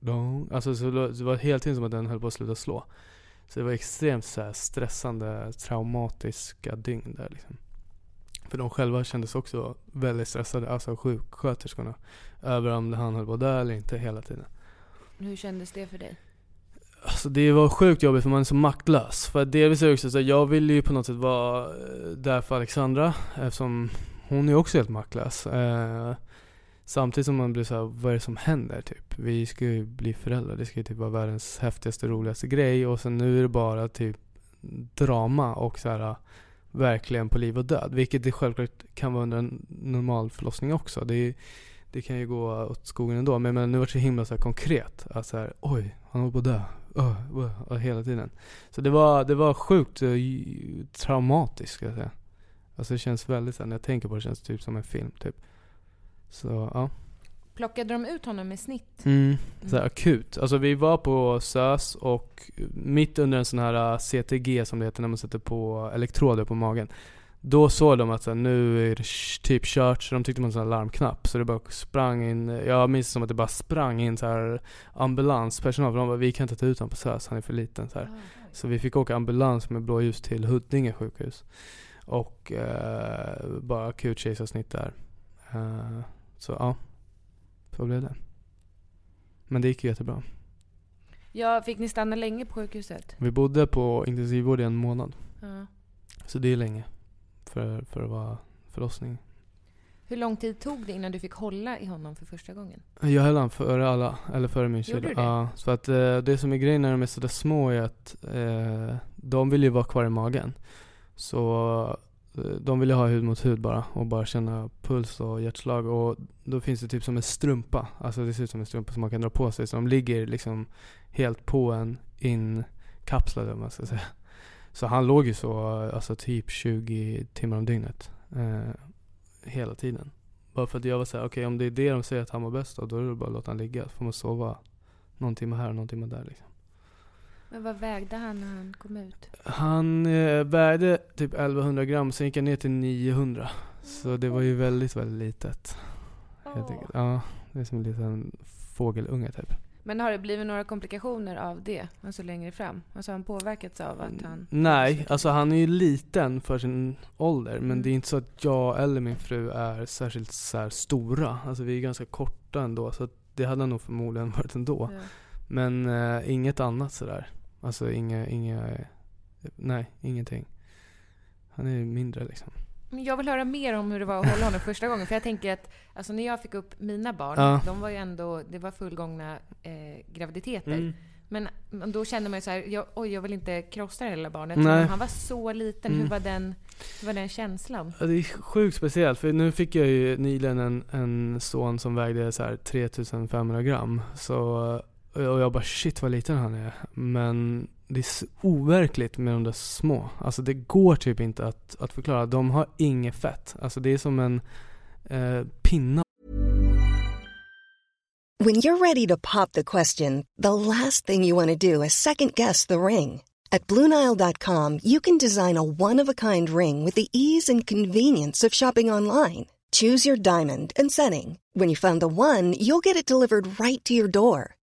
dong. Alltså så det var hela tiden som att den höll på att sluta slå. Så det var extremt så här stressande, traumatiska dygn där liksom. För de själva kändes också väldigt stressade, alltså sjuksköterskorna. Över om han höll på att dö eller inte hela tiden. Hur kändes det för dig? Alltså det var sjukt jobbigt för man är så maktlös. För delvis är det också så att jag ville ju på något sätt vara eh, där för Alexandra eftersom hon är också helt maktlös. Eh, samtidigt som man blir så här, vad är det som händer typ? Vi ska ju bli föräldrar, det ska ju typ vara världens häftigaste, roligaste grej och sen nu är det bara typ drama och så här verkligen på liv och död. Vilket det självklart kan vara under en normal förlossning också. Det, är, det kan ju gå åt skogen ändå. Men, men nu var det så himla så här konkret. Att så här, oj, han håller på att dö. Oh, oh, oh, hela tiden. Så det var, det var sjukt uh, traumatiskt ska jag säga. Alltså det känns väldigt, så här, när jag tänker på det känns det typ som en film typ. Så ja. Plockade de ut honom med snitt? Mm. Så här, akut. Alltså vi var på SÖS och mitt under en sån här uh, CTG som det heter när man sätter på elektroder på magen. Då såg de att så här, nu är det typ kört, så de tyckte man sån här larmknapp. Så det bara sprang in, jag minns som att det bara sprang in så här ambulanspersonal. För de bara, vi kan inte ta ut honom på SÖS, han är för liten. Så, här. så vi fick åka ambulans med blåljus till Huddinge sjukhus. Och eh, bara akut kejsarsnitt där. Eh, så ja, så blev det. Men det gick ju jättebra. Ja, fick ni stanna länge på sjukhuset? Vi bodde på intensivvård i en månad. Ja. Så det är länge för, för att vara förlossning. Hur lång tid tog det innan du fick hålla i honom för första gången? Jag höll han före alla, eller före min Gjorde kille. du det? Ja, så att eh, det som är grejen när de är sådär små är att eh, de vill ju vara kvar i magen. Så Eh, de vill ju ha hud mot hud bara och bara känna puls och hjärtslag och då finns det typ som en strumpa. Alltså det ser ut som en strumpa som man kan dra på sig. Så de ligger liksom helt på en inkapslade om man ska säga. Så han låg ju så, alltså typ 20 timmar om dygnet. Eh, hela tiden. Bara för att jag var såhär, okej om det är det de säger att han var bäst av, då är det bara att låta han ligga. Så får man sova någon timme här och någon timme där liksom. Men vad vägde han när han kom ut? Han eh, vägde typ 1100 gram, sen gick han ner till 900. Så det var ju väldigt, väldigt litet. Enkelt. Ja, det är som en liten fågelunge typ. Men har det blivit några komplikationer av det? Alltså längre fram? Alltså har han påverkats av att han... Nej, alltså han är ju liten för sin ålder. Men Mm. det är inte så att jag eller min fru är särskilt så här stora. Alltså vi är ganska korta ändå. Så det hade han nog förmodligen *laughs* varit ändå. Ja. Men eh, inget annat sådär. Alltså inga, inga, nej ingenting. Han är mindre liksom. Men jag vill höra mer om hur det var att hålla honom *laughs* första gången. För jag tänker att alltså, när jag fick upp mina barn, Ja. de var ju ändå, det var fullgångna eh, graviditeter. Mm. Men då kände man ju så här, jag, oj jag vill inte krossa det lilla barnet. Nej. Han var så liten, hur, Mm. var den, hur var den känslan? Ja, det är sjukt speciellt för nu fick jag ju nyligen en, en son som vägde så här 3500 gram. Så, och jag bara shit vad liten han är. Men det är overkligt med de där små. Alltså det går typ inte att, att förklara. De har inget fett. Alltså det är som en eh, pinne When you're ready to pop the question, the last thing you want to do is second guess the ring. At Bluenile.com, you can design a one of a kind ring with the ease and convenience of shopping online. Choose your diamond and setting. When you find the one, you'll get it delivered right to your door.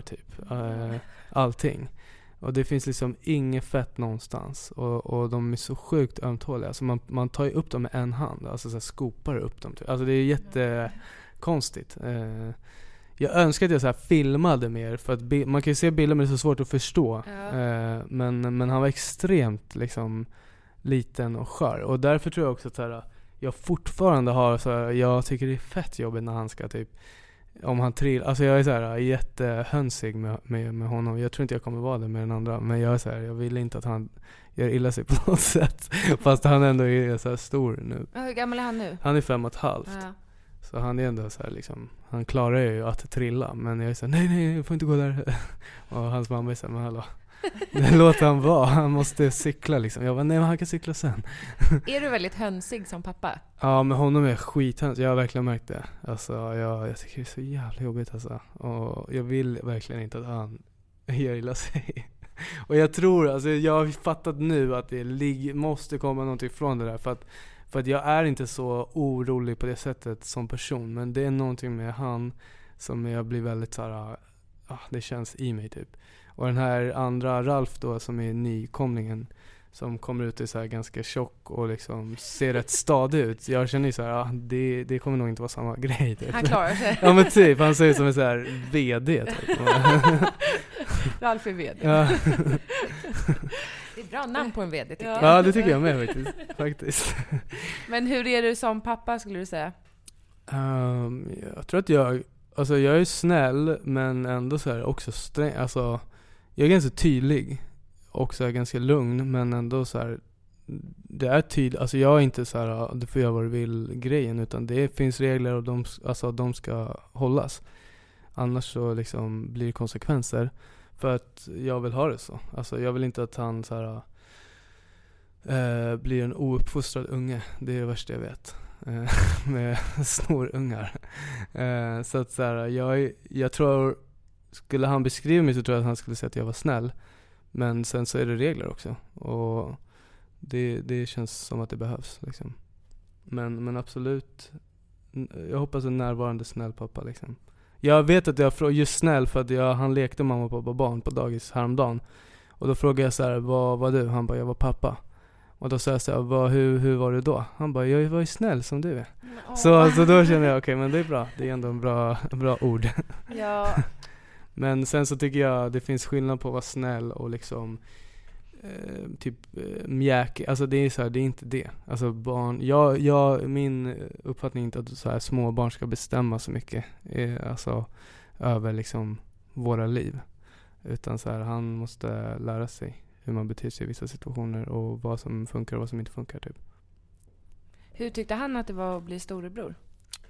Typ. Eh, allting. Och det finns liksom inget fett någonstans. Och, och de är så sjukt ömtåliga. Så man, man tar ju upp dem med en hand. Alltså så skopar upp dem. Typ. Alltså det är jättekonstigt. Eh, jag önskar att jag så filmade mer. För att man kan ju se bilder men det är så svårt att förstå. Ja. Eh, men, men han var extremt liksom liten och skör. Och därför tror jag också att så här, jag fortfarande har så här, jag tycker det är fett jobbigt när han ska typ om han trillar, alltså jag är så här jättehönsig med, med, med honom. Jag tror inte jag kommer vara det med den andra. Men jag är så här, jag vill inte att han gör illa sig *laughs* på något sätt. Fast han ändå är så här stor nu. Hur gammal är han nu? Han är fem och ett halvt. Ja. Så han är ändå så här liksom, han klarar ju att trilla. Men jag är så här, nej nej, jag får inte gå där. *laughs* Och hans mamma är så här, men hallå. Låt han vara, han måste cykla liksom. Jag bara, nej men han kan cykla sen. *laughs* Är du väldigt hönsig som pappa? Ja men honom är skithöns, jag har verkligen märkt det. Alltså jag, jag tycker det är så jävla jobbigt alltså. Och jag vill verkligen inte att han *laughs* gör illa sig. Och jag tror, alltså jag har fattat nu att det måste komma någonting från det där. För att, för att jag är inte så orolig på det sättet som person. Men det är någonting med han som jag blir väldigt såhär, ah, det känns i mig typ. Och den här andra Ralf då som är nykomlingen som kommer ut och är så ganska tjock och liksom ser rätt stadig ut. Jag känner ju så här, ah, det, det kommer nog inte vara samma grej typ. Han klarar sig. Ja men typ, han ser ut som en så här VD typ. *laughs* Ralf är VD. ja. Det är bra namn på en VD tycker jag. ja det tycker jag med faktiskt. faktiskt. Men hur är du som pappa skulle du säga? Ehm, jag tror att jag, alltså jag är snäll men ändå så här också sträng, alltså jag är ganska tydlig och så ganska lugn men ändå så här det är tydligt, alltså jag är inte så här, ah, du får göra vad du vill grejen utan det finns regler och de, alltså, de ska hållas. Annars så liksom blir det konsekvenser. För att jag vill ha det så. Alltså jag vill inte att han så här, eh, blir en ouppfostrad unge. Det är det värsta jag vet. Eh, *laughs* med snorungar. Eh, så att så här, jag, jag tror, skulle han beskriva mig så tror jag att han skulle säga att jag var snäll. Men sen så är det regler också. Och det, det känns som att det behövs liksom. Men, men absolut, jag hoppas en närvarande snäll pappa liksom. Jag vet att jag frå- just snäll för att jag, han lekte mamma, pappa, barn på dagis häromdagen. Och då frågade jag så här, vad var du? Han bara, jag var pappa. Och då sa jag så här, vad, hur, hur var du då? Han bara, jag var ju snäll som du är. Så, så då känner jag, okej men det är bra. Det är ändå en bra, *laughs* bra ord. Ja, *laughs* Men sen så tycker jag det finns skillnad på att vara snäll och liksom eh, typ eh, mjäkig, alltså det är så här, det är inte det. Alltså barn, jag, jag, min uppfattning är inte att så här, små barn ska bestämma så mycket, eh, alltså över liksom våra liv. Utan så här, han måste lära sig hur man beter sig i vissa situationer och vad som funkar och vad som inte funkar typ. Hur tyckte han att det var att bli storebror?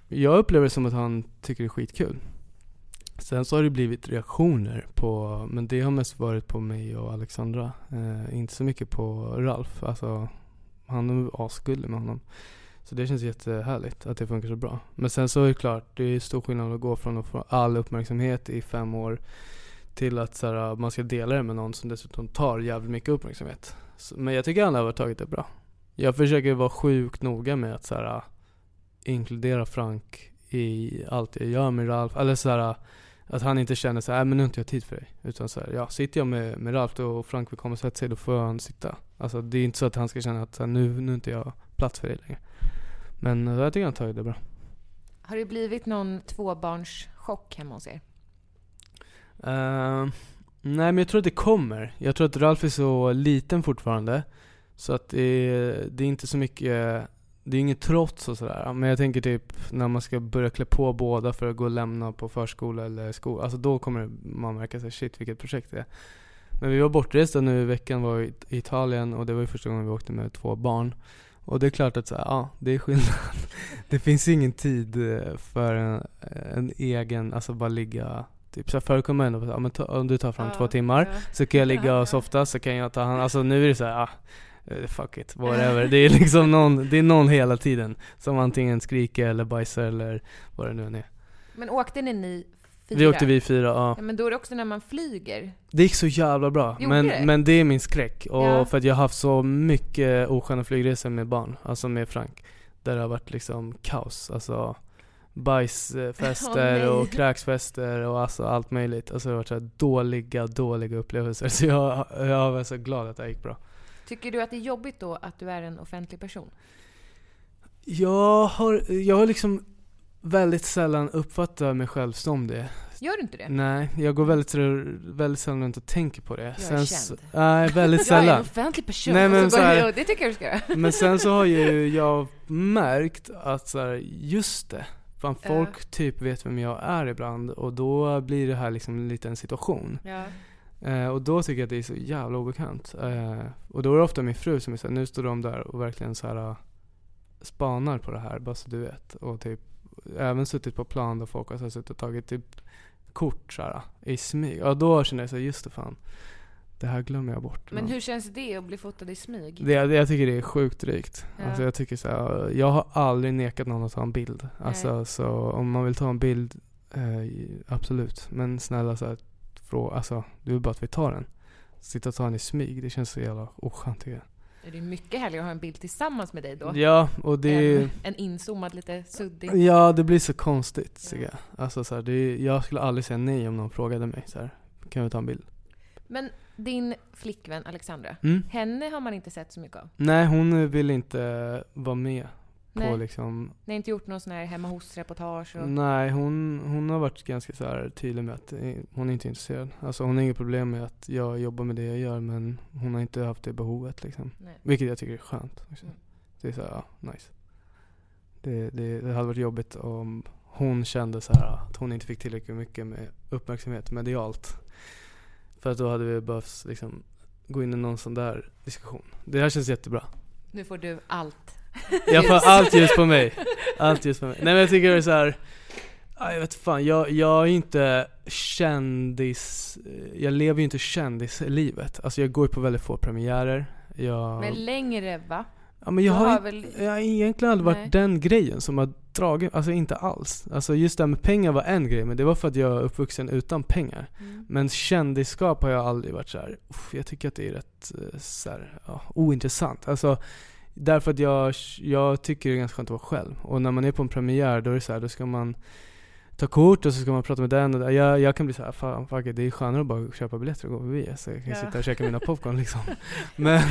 Jag upplever det som att han tycker det är skitkul. Sen så har det blivit reaktioner på, men det har mest varit på mig och Alexandra. Eh, inte så mycket på Ralf. Alltså, han är asgullig med honom. Så det känns jättehärligt att det funkar så bra. Men sen så är det klart, det är stor skillnad att gå från att få all uppmärksamhet i fem år till att så här, ah, man ska dela det med någon som dessutom tar jävligt mycket uppmärksamhet. Så, men jag tycker alla har tagit det bra. Jag försöker vara sjukt noga med att så här, ah, inkludera Frank i allt jag gör med Ralf. Eller så här, ah, att han inte känner så här, men nu har inte jag tid för dig. Utan så här, ja, sitter jag med, med Ralf och Frank vill komma och sätta sig, då får han sitta. Alltså det är inte så att han ska känna att här, nu, nu är inte jag plats för dig längre. Men jag tycker han tagit det bra. Har det blivit någon tvåbarnschock hemma hos er? Uh, nej men jag tror att det kommer. Jag tror att Ralf är så liten fortfarande. Så att det, det är inte så mycket, det är inget trots och sådär. Men jag tänker typ när man ska börja klä på båda för att gå och lämna på förskola eller skola. Alltså då kommer man märka sig shit vilket projekt det är. Men vi var bortresta nu i veckan, var i Italien och det var ju första gången vi åkte med två barn. Och det är klart att så här, ja, det är skillnad. *laughs* det finns ingen tid eh, för en, en egen, alltså bara ligga Typ så förr kunde man ändå, men ta, om du tar fram Ja, två timmar ja. så kan jag ligga *laughs* och softa så kan jag ta hand Alltså nu är det så här, ah, fuck it, whatever. Det är liksom någon, det är någon hela tiden som antingen skriker eller bajsar eller vad det nu än är. Men åkte ni ni fyra? Vi åkte vi fyra, ja. Ja, men då är det också när man flyger. Det gick så jävla bra. Gjorde Men, det? men det är min skräck. Och Ja. för att jag har haft så mycket osköna flygresor med barn, alltså med Frank. Där det har varit liksom kaos. Alltså bajsfester *laughs* nej. och kräksfester och alltså allt möjligt. Alltså det har varit så dåliga, dåliga upplevelser. *laughs* Så jag, jag var så glad att det gick bra. Tycker du att det är jobbigt då att du är en offentlig person? Jag har, jag har liksom väldigt sällan uppfattat mig själv som det. Gör du inte det? Nej, jag går väldigt, väldigt sällan runt och tänker på det. Jag är s- känd. Nej, väldigt Jag är en sällan. offentlig person. Nej, men så så här- det tycker jag du ska göra. Men sen så har ju *laughs* jag märkt att så här, just det, fan folk typ vet vem jag är ibland och då blir det här liksom en liten situation. Ja. Eh, och då tycker jag att det är så jävla obekant. Eh, och då är det ofta min fru som är såhär, nu står de där och verkligen så här uh, spanar på det här, bara så du vet. Och typ även suttit på plan där folk har suttit och tagit typ kort så här, i smyg. Och då känner jag så här, just det fan. Det här glömmer jag bort. Men hur känns det att bli fotad i smyg? Det, jag tycker det är sjukt drygt. Ja. Alltså jag tycker så här, jag har aldrig nekat någon att ta en bild. Alltså så om man vill ta en bild, eh, absolut. Men snälla så här, frå, alltså du vill bara att vi tar den. Sitta och ta den i smyg, det känns så jävla oskönt tycker jag. Det är mycket härligare att ha en bild tillsammans med dig då. Ja, och det... Än en inzoomad, lite suddig. Ja, det blir så konstigt tycker jag. Alltså så här, det, jag skulle aldrig säga nej om någon frågade mig så här, kan vi ta en bild? Men din flickvän Alexandra, Mm. henne har man inte sett så mycket av. Nej, hon vill inte vara med på Nej. liksom Ni har inte gjort någon sån här hemma hos-reportage? Och... Nej, hon, hon har varit ganska så här tydlig med att hon är inte intresserad. Alltså hon har inget problem med att jag jobbar med det jag gör men hon har inte haft det behovet liksom. Nej. Vilket jag tycker är skönt. Också. Mm. Det är så här, ja, nice. Det, det, det hade varit jobbigt om hon kände så här att hon inte fick tillräckligt mycket med uppmärksamhet medialt. För att då hade vi behövt liksom gå in i någon sån där diskussion. Det här känns jättebra. Nu får du allt. Jag får allt ljus på mig. Allt ljus på mig. Nej men jag tycker det är så här. ja, Jag vet fan, jag, jag är inte kändis, jag lever ju inte kändislivet. Alltså jag går ju på väldigt få premiärer. Jag, Men längre va? ja, men jag har, har väl- jag har egentligen aldrig varit Nej. den grejen som har dragit, alltså inte alls. Alltså just det här med pengar var en grej, men det var för att jag är uppvuxen utan pengar. Mm. Men kändisskap har jag aldrig varit så här. "Uff, jag tycker att det är rätt eh, så här, ja, ointressant. Alltså, därför att jag, jag tycker det är ganska skönt att vara själv. Och när man är på en premiär, då är det så här, då ska man ta kort och så ska man prata med den och den. Jag, jag kan bli så här, fan fuck it, det är skönare att bara köpa biljetter och gå förbi. Så jag kan Ja. sitta och käka mina popcorn liksom. *laughs* Men,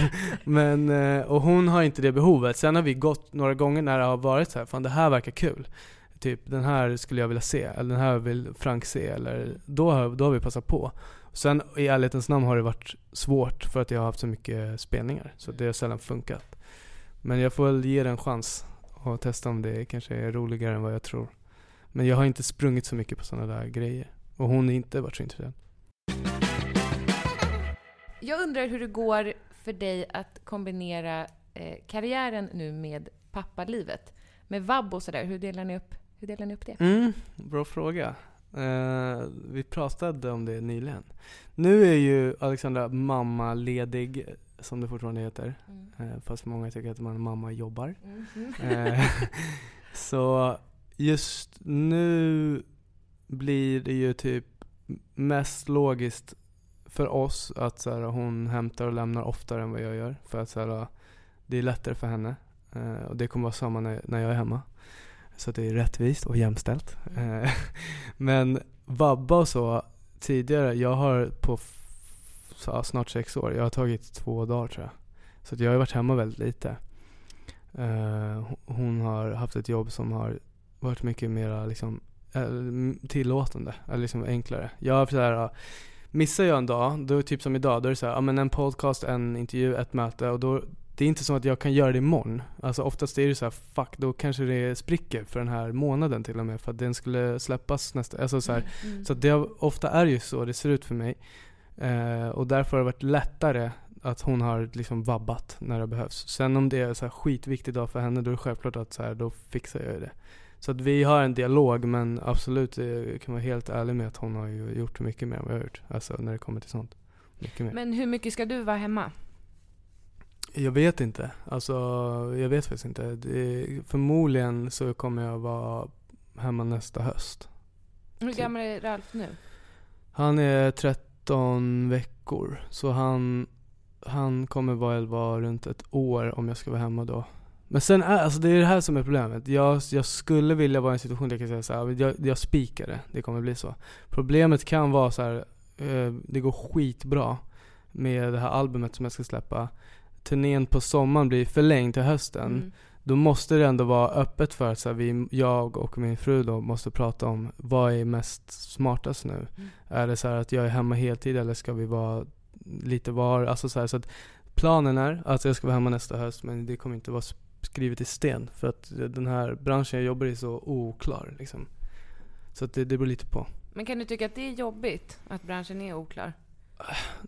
men, eh, och hon har inte det behovet. Sen har vi gått några gånger när det har varit så här, fan det här verkar kul. Typ den här skulle jag vilja se, eller den här vill Frank se, eller då har, då har vi passat på. Sen i ärlighetens namn har det varit svårt för att jag har haft så mycket spelningar. Så det har sällan funkat. Men jag får väl ge det en chans och testa om det kanske är roligare än vad jag tror. Men jag har inte sprungit så mycket på sådana där grejer. Och hon har inte varit så intresserad. Jag undrar hur det går för dig att kombinera eh, karriären nu med pappalivet. Med vab och sådär, hur delar ni upp, hur delar ni upp det? Mm, bra fråga. Eh, vi pratade om det nyligen. Nu är ju Alexandra mammaledig, som det fortfarande heter. Mm. Eh, fast många tycker att man mamma jobbar. Mhm. Eh, *laughs* så just nu blir det ju typ mest logiskt för oss att så här, hon hämtar och lämnar oftare än vad jag gör. För att så här, det är lättare för henne. Eh, och det kommer vara samma när, när jag är hemma. Så det är rättvist och jämställt. Eh, *laughs* men vabba och så tidigare, jag har på ja, snart sex år, jag har tagit två dagar tror jag. Så jag har varit hemma väldigt lite. Eh, hon har haft ett jobb som har varit mycket mer liksom, eh, tillåtande, eller liksom enklare. Jag har så här, missar jag en dag, då typ som idag, då är det så här, ja men en podcast, en intervju, ett möte och då det är inte så att jag kan göra det imorgon. Alltså oftast är det så här, fuck, då kanske det spricker för den här månaden till och med för att den skulle släppas nästa, alltså så här, Mm. så att det, ofta är ju så det ser ut för mig. Eh, och därför har det varit lättare att hon har liksom vabbat när det behövs. Sen om det är så här skitviktig dag för henne, då är det självklart att så här, då fixar jag det. Så att vi har en dialog, men absolut, jag kan vara helt ärlig med att hon har ju gjort mycket mer än vad jag har gjort. Alltså när det kommer till sånt. Mycket mer. Men hur mycket ska du vara hemma? Jag vet inte. Alltså, jag vet faktiskt inte. Det, förmodligen så kommer jag vara hemma nästa höst. Hur Typ. gammal är Ralf nu? Han är 13 veckor, så han, han kommer väl vara runt ett år om jag ska vara hemma då. Men sen är, alltså det är det här som är problemet. Jag, jag skulle vilja vara i en situation där jag kan säga så här, jag, jag spikar det, det kommer bli så. Problemet kan vara så här, eh, det går skitbra med det här albumet som jag ska släppa. Turnén på sommaren blir förlängd till hösten Mm då måste det ändå vara öppet för att så här, vi, jag och min fru då måste prata om vad är mest smartast nu. Mm. Är det så här att jag är hemma heltid eller ska vi vara lite var? Alltså så, här, så att planen är att jag ska vara hemma nästa höst men det kommer inte vara skrivet i sten för att den här branschen jag jobbar i är så oklar liksom. Så att det, det beror lite på. Men kan du tycka att det är jobbigt att branschen är oklar?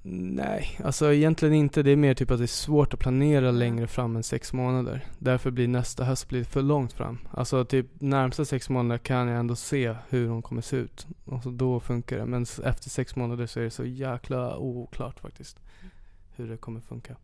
Nej, alltså egentligen inte. Det är mer typ att det är svårt att planera längre fram än sex månader. Därför blir nästa höst blir för långt fram. Alltså typ närmsta sex månader kan jag ändå se hur de kommer se ut. Och så då funkar det. Men efter sex månader så är det så jäkla oklart faktiskt. Hur det kommer funka.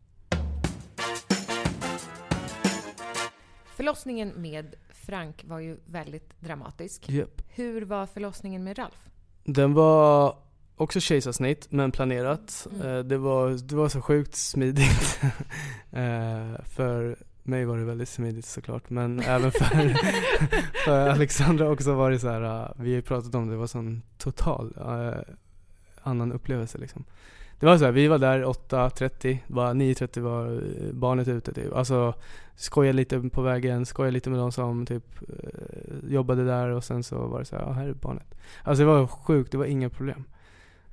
Förlossningen med Frank var ju väldigt dramatisk. Japp. Hur var förlossningen med Ralf? Den var också kejsarsnitt, men planerat. Mm. Eh, Det, var, det var så sjukt smidigt. *laughs* Eh, för mig var det väldigt smidigt såklart, men *laughs* även för, för Alexandra också var det så här. eh, vi har ju pratat om det, det var sån total annan upplevelse liksom. Det var så här, vi var där 8.30, bara 9.30 var barnet ute typ. Alltså skojade lite på vägen, skojade lite med de som typ jobbade där och sen så var det så här, ja här är barnet. Alltså det var sjukt, det var inga problem.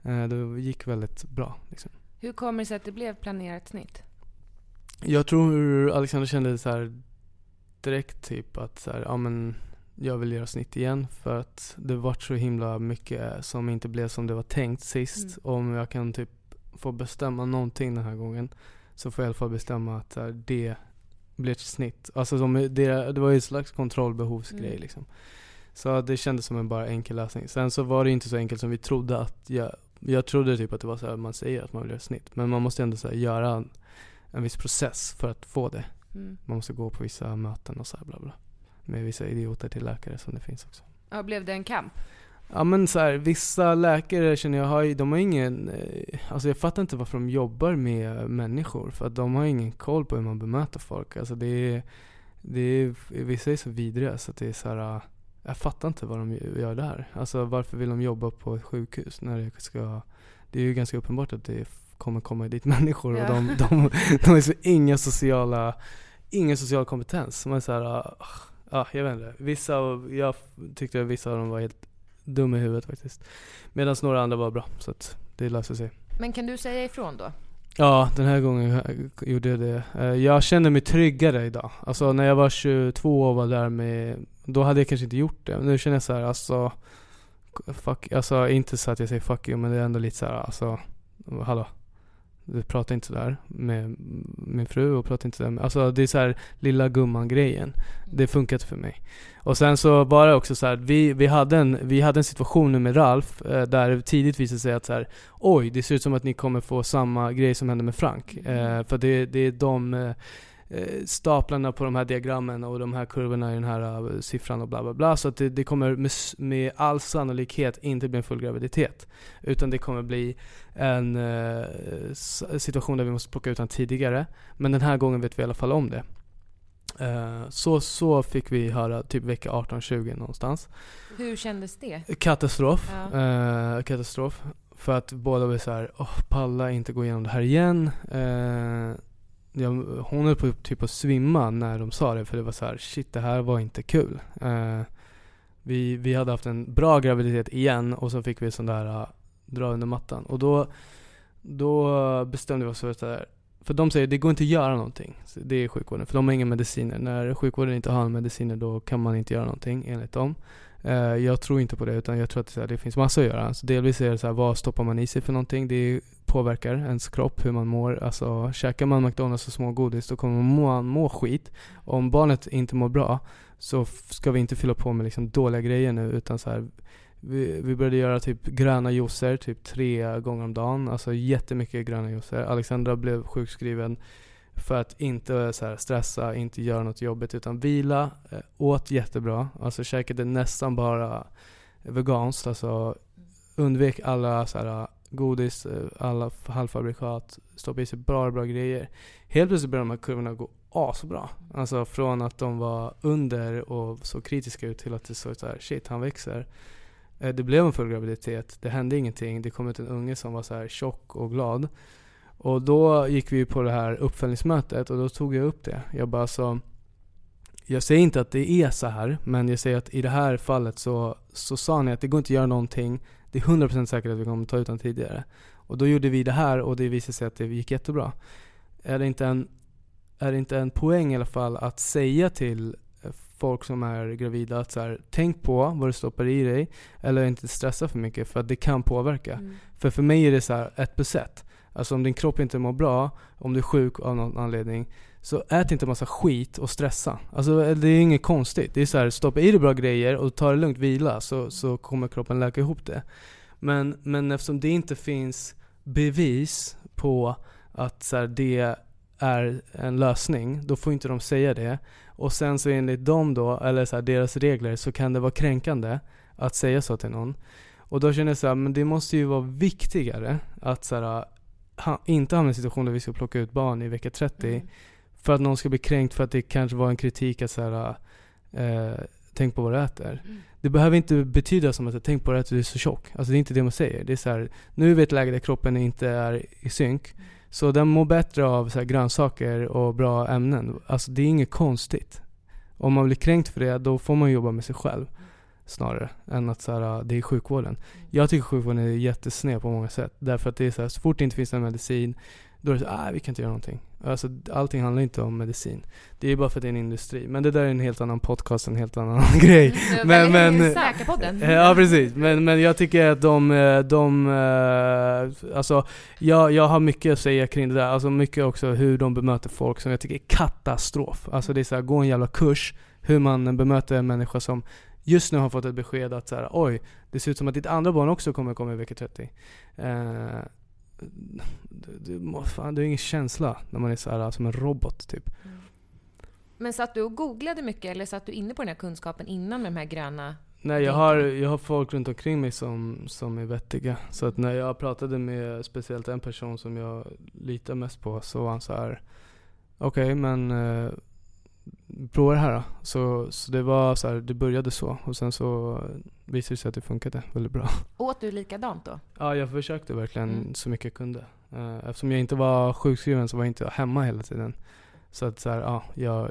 Eh, det gick väldigt bra liksom. Hur kommer det sig att det blev planerat snitt? Jag tror Alexander kände så här direkt typ att så här, ja men jag vill göra snitt igen för att det vart så himla mycket som inte blev som det var tänkt sist. Om jag kan typ få bestämma någonting den här gången så får jag i alla fall bestämma att här, det blir ett snitt. Alltså som, det, det var ju en slags kontrollbehovsgrej Mm. liksom. Så det kändes som en bara enkel lösning. Sen så var det inte så enkelt som vi trodde att jag, jag trodde typ att det var så man säger att man vill göra snitt. Men man måste ändå så göra en, en viss process för att få det. Mm. Man måste gå på vissa möten och så här bla bla. Med vissa idioter till läkare som det finns också. Ja, blev det en kamp? Ja men så här, vissa läkare känner jag har, de har ingen, eh, alltså jag fattar inte varför de jobbar med människor. För att de har ingen koll på hur man bemöter folk. Alltså det är, det är, vissa är så vidriga så att det är så här. Jag fattar inte vad de gör där. Alltså varför vill de jobba på ett sjukhus när det ska, det är ju ganska uppenbart att det kommer komma dit *laughs* människor Ja. och de, de, de har så inga sociala, ingen social kompetens. Man är så här, ah, ah, jag vet inte. Vissa, av- jag tyckte att vissa av dem var helt dumma i huvudet faktiskt. Medan några andra var bra. Så att det löser sig. Men kan du säga ifrån då? Ja, den här gången gjorde jag det. Eh, jag kände mig tryggare idag. Alltså när jag var 22 och var där med, då hade jag kanske inte gjort det. Men nu känner jag så här, alltså, fuck, alltså inte så att jag säger fuck you, men det är ändå lite så här, alltså, hallå. Du pratar inte sådär med min fru och pratar inte sådär med, alltså det är så här lilla gumman grejen. Det funkar inte för mig. Och sen så var det också så här, vi, vi, hade en, vi hade en situation nu med Ralf eh, där det tidigt visade sig att så här, oj, det ser ut som att ni kommer få samma grej som hände med Frank. Eh, för det, det är de eh, staplarna på de här diagrammen och de här kurvorna i den här uh, siffran och bla bla bla. Så att det, det kommer med, med, all sannolikhet inte bli en full graviditet. Utan det kommer bli en uh, situation där vi måste plocka ut den tidigare. Men den här gången vet vi i alla fall om det. Uh, så, så fick vi höra typ vecka 18-20 någonstans. Hur kändes det? Katastrof. Ja. katastrof. För att båda var såhär, åh, palla inte gå igenom det här igen jag, hon höll på typ att svimma när de sa det för det var så här, shit det här var inte kul. Eh, vi, vi hade haft en bra graviditet igen och så fick vi sån där uh, dra under mattan. Och då, då bestämde vi oss för att för de säger det går inte att göra någonting. Det är sjukvården, för de har inga mediciner. När sjukvården inte har mediciner då kan man inte göra någonting enligt dem. Eh, jag tror inte på det utan jag tror att det, det finns massor att göra. Så delvis är det så här, vad stoppar man i sig för någonting? Det påverkar ens kropp, hur man mår. Alltså käkar man McDonalds och smågodis då kommer man må, må skit. Om barnet inte mår bra så ska vi inte fylla på med liksom dåliga grejer nu utan så här, vi, vi började göra typ gröna juicer typ tre gånger om dagen. Alltså jättemycket gröna juicer. Alexandra blev sjukskriven för att inte så här, stressa, inte göra något jobbigt utan vila, eh, åt jättebra. Alltså käkade nästan bara veganskt. Alltså undvek alla så här, eh, godis, eh, alla halvfabrikat, stoppa i sig bra, bra grejer. Helt plötsligt började de här kurvorna gå asbra. Alltså från att de var under och så kritiska ut till att det såg så här, shit han växer. Det blev en full graviditet, det hände ingenting. Det kom ut en unge som var så här tjock och glad. Och då gick vi på det här uppföljningsmötet och då tog jag upp det. Jag bara så jag säger inte att det är så här, men jag säger att i det här fallet så, så sa ni att det går inte att göra någonting det är 100% säkert att vi kommer ta ut den tidigare. Och då gjorde vi det här och det visade sig att det gick jättebra. Är det inte en, är det inte en poäng i alla fall att säga till folk som är gravida att så här, tänk på vad du stoppar i dig, eller inte stressa för mycket för att det kan påverka. Mm. För för mig är det så här, ett plus ett. Alltså om din kropp inte mår bra, om du är sjuk av någon anledning, så ät inte massa skit och stressa. Alltså det är inget konstigt. Det är så här, stoppa i dig bra grejer och ta det lugnt, vila, så, så kommer kroppen läka ihop det. Men, men eftersom det inte finns bevis på att så här, det är en lösning, då får inte de säga det. Och sen så enligt dem då, eller så här, deras regler, så kan det vara kränkande att säga så till någon. Och då känner jag så här, men det måste ju vara viktigare att så här, ha, inte hamna i en situation där vi ska plocka ut barn i vecka 30 mm. för att någon ska bli kränkt för att det kanske var en kritik att så här, eh, tänk på vad du äter. Mm. Det behöver inte betyda som att tänk på att du är så tjock. Alltså det är inte det man säger. Det är så här, nu är vi i ett läge där kroppen inte är i synk. Mm. Så den mår bättre av så här, grönsaker och bra ämnen. Alltså det är inget konstigt. Om man blir kränkt för det, då får man jobba med sig själv. Mm snarare än att så här, det är sjukvården. Jag tycker sjukvården är jättesned på många sätt. Därför att det är så här, så fort det inte finns någon medicin, då är det så ah, vi kan inte göra någonting. Alltså, allting handlar inte om medicin. Det är bara för att det är en industri. Men det där är en helt annan podcast, en helt annan *laughs* grej. men, men, Säkerpodden. *laughs* Ja, precis. Men, men jag tycker att de, eh, de eh, alltså, jag, jag har mycket att säga kring det där. Alltså mycket också hur de bemöter folk som jag tycker är katastrof. Alltså det är så här, gå en jävla kurs, hur man bemöter en människa som just nu har fått ett besked att så här, oj, det ser ut som att ditt andra barn också kommer komma i vecka 30. Eh, du, du, fan, du har ingen känsla när man är så här, som en robot typ. Mm. Men satt du och googlade mycket eller satt du inne på den här kunskapen innan med de här gröna Nej, jag har, jag har folk runt omkring mig som, som är vettiga. Så att när jag pratade med speciellt en person som jag litar mest på så var han så här. Okej, okay, men eh, prova det här då. Så, så det var så här, det började så och sen så visade det sig att det funkade väldigt bra. Åt du likadant då? Ja, jag försökte verkligen mm. så mycket jag kunde. Eh, eftersom jag inte var sjukskriven så var jag inte hemma hela tiden. Så att så här, ja, jag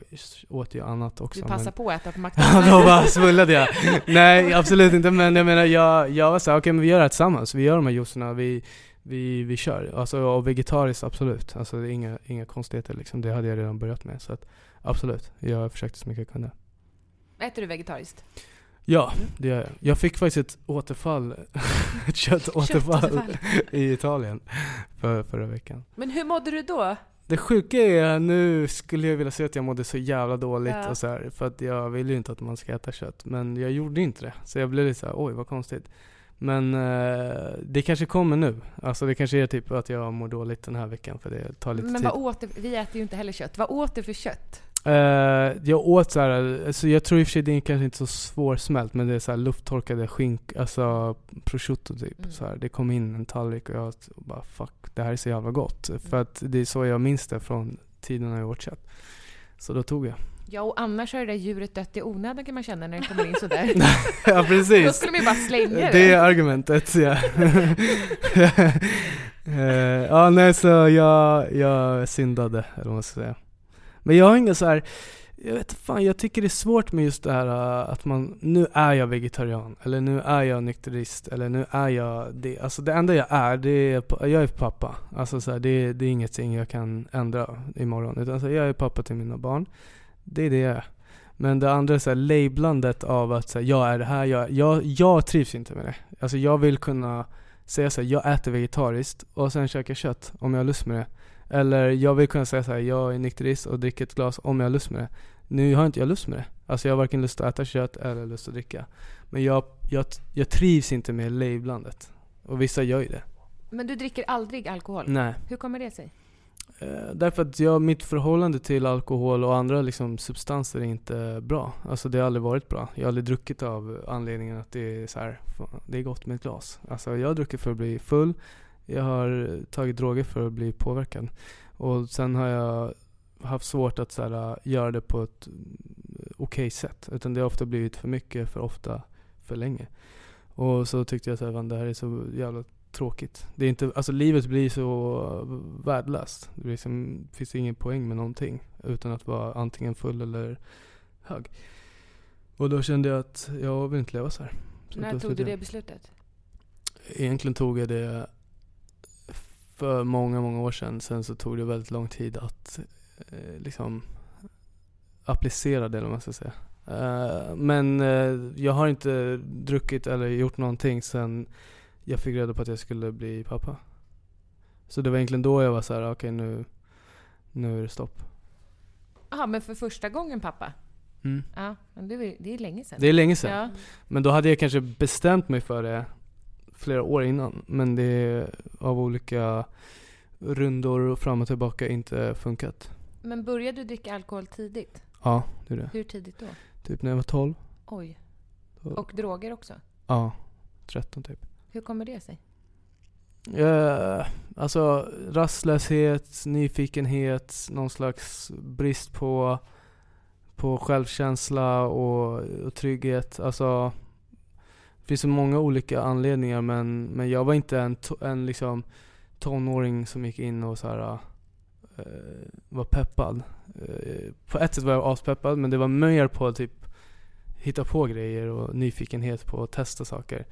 åt ju annat också. Du passade men... på att äta på McDonalds? *laughs* ja, då bara svullade jag. Nej, absolut inte. Men jag menar, jag, jag var såhär, okej okay, men vi gör det här tillsammans. Vi gör de här juicerna. Vi, vi, vi kör. Alltså, och vegetariskt absolut. Alltså det är inga, inga konstigheter liksom. Det hade jag redan börjat med. Så att, absolut, jag försökte så mycket jag kunde. Äter du vegetariskt? Ja, det gör jag. Jag fick faktiskt ett återfall, *laughs* ett köttåterfall Köttåterfall. i Italien för, förra veckan. Men hur mådde du då? Det sjuka är, nu skulle jag vilja säga att jag mådde så jävla dåligt Ja. och så här, för att jag vill ju inte att man ska äta kött. Men jag gjorde inte det. Så jag blev lite så här, oj vad konstigt. Men eh, det kanske kommer nu. Alltså det kanske är typ att jag mår dåligt den här veckan för det tar lite Men tid. vad åt du? Vi äter ju inte heller kött. Vad åt du för kött? Eh, jag åt så här, alltså jag tror i och för sig det är kanske inte så svårsmält men det är så här lufttorkade skink, alltså prosciutto typ. Mm. Så här, det kom in en tallrik och jag och bara fuck, det här är så jävla gott. Mm. För att det är så jag minns det från tiden när jag åt kött. Så då tog jag. Ja, och annars har det där djuret dött i onödan kan man känna när det kommer in sådär. *laughs* ja Då precis. skulle man ju bara slänga det. Det är argumentet ja. *laughs* *laughs* Eh, ja nej så jag, jag syndade eller vad man ska säga. Men jag har inga så här. Jag vet fan, jag tycker det är svårt med just det här äh, att man, nu är jag vegetarian, eller nu är jag nykterist, eller nu är jag det. Alltså det enda jag är, det är, jag är pappa. Alltså så här, det, det är ingenting jag kan ändra imorgon. Utan så här, jag är pappa till mina barn. Det är det jag är. Men det andra är så här, lablandet av att så här, jag är det här, jag, jag, jag trivs inte med det. Alltså jag vill kunna säga så här, jag äter vegetariskt och sen käkar kött om jag har lust med det. Eller jag vill kunna säga så här, jag är nykterist och dricker ett glas om jag har lust med det. Nu har inte jag lust med det. Alltså jag har varken lust att äta kött eller lust att dricka. Men jag, jag, jag trivs inte med lablandet. Och vissa gör ju det. Men du dricker aldrig alkohol? Nej. Hur kommer det sig? Eh, därför att jag, mitt förhållande till alkohol och andra liksom substanser är inte bra. Alltså det har aldrig varit bra. Jag har aldrig druckit av anledningen att det är så här, det är gott med ett glas. Alltså jag druckit för att bli full. Jag har tagit droger för att bli påverkad. Och sen har jag haft svårt att så här, göra det på ett mm, okej sätt. Utan det har ofta blivit för mycket, för ofta, för länge. Och så tyckte jag att det här är så jävla tråkigt. Det är inte, alltså livet blir så värdelöst. Det liksom, finns ingen poäng med någonting. Utan att vara antingen full eller hög. Och då kände jag att jag vill inte leva så här. Så När tog du det beslutet? Egentligen tog jag det för många, många år sedan. Sen så tog det väldigt lång tid att eh, liksom applicera det, eller vad man ska säga. Eh, men eh, jag har inte druckit eller gjort någonting sen jag fick reda på att jag skulle bli pappa. Så det var egentligen då jag var så här: okej nu, nu är det stopp. Jaha, men för första gången pappa? Mm. Ja, men det är, det är länge sedan. Det är länge sedan. Ja. Men då hade jag kanske bestämt mig för det flera år innan. Men det av olika rundor och fram och tillbaka inte funkat. Men började du dricka alkohol tidigt? Ja, det är det. Hur tidigt då? Typ när jag var 12. Oj. Och droger också? Ja, 13 typ. Hur kommer det sig? Uh, alltså rastlöshet, nyfikenhet, någon slags brist på, på självkänsla och, och trygghet. Alltså, finns så många olika anledningar men, men jag var inte en, to, en liksom tonåring som gick in och så här, uh, var peppad. Uh, på ett sätt var jag aspeppad men det var mer på att typ hitta på grejer och nyfikenhet på att testa saker.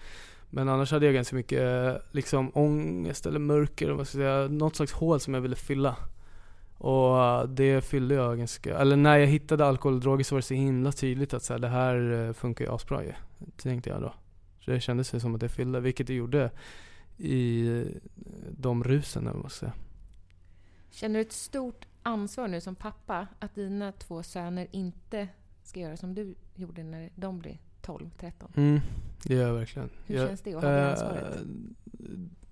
Men annars hade jag ganska mycket eh, liksom ångest eller mörker, vad ska jag säga, något slags hål som jag ville fylla. Och det fyllde jag ganska, eller när jag hittade alkohol och droger så var det så himla tydligt att så här, det här funkar ju asbra ju. Tänkte jag då. Det kändes som att det fyllde, vilket det gjorde i eh, de rusen man ska säga. Känner du ett stort ansvar nu som pappa att dina två söner inte ska göra som du gjorde när de blev 12, 13? Mm, det gör jag verkligen. Hur jag, känns det att ha det eh, ansvaret?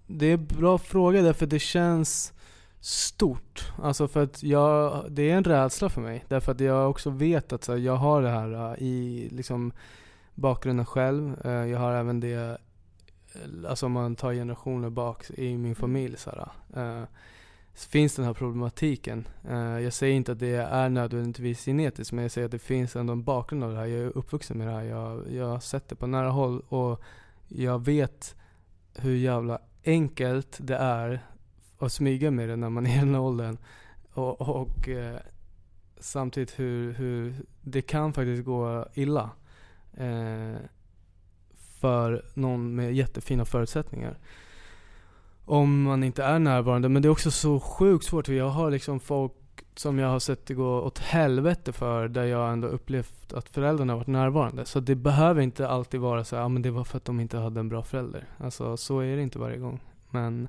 Det är en bra fråga därför det känns stort. Alltså för att jag, det är en rädsla för mig. Därför att jag också vet att så jag har det här uh, i liksom bakgrunden själv. Eh, jag har även det, eh, alltså om man tar generationer bak i min familj eh, så här, finns den här problematiken. Jag säger inte att det är nödvändigtvis genetiskt men jag säger att det finns ändå en bakgrund av det här. Jag är uppvuxen med det här. Jag, jag har sett det på nära håll och jag vet hur jävla enkelt det är att smyga med det när man är i den här åldern. Och, och eh, samtidigt hur, hur det kan faktiskt gå illa. Eh, för någon med jättefina förutsättningar. om man inte är närvarande. Men det är också så sjukt svårt. För jag har liksom folk som jag har sett det gå åt helvete för, där jag ändå upplevt att föräldrarna har varit närvarande. Så det behöver inte alltid vara så ja ah, men det var för att de inte hade en bra förälder. Alltså så är det inte varje gång. Men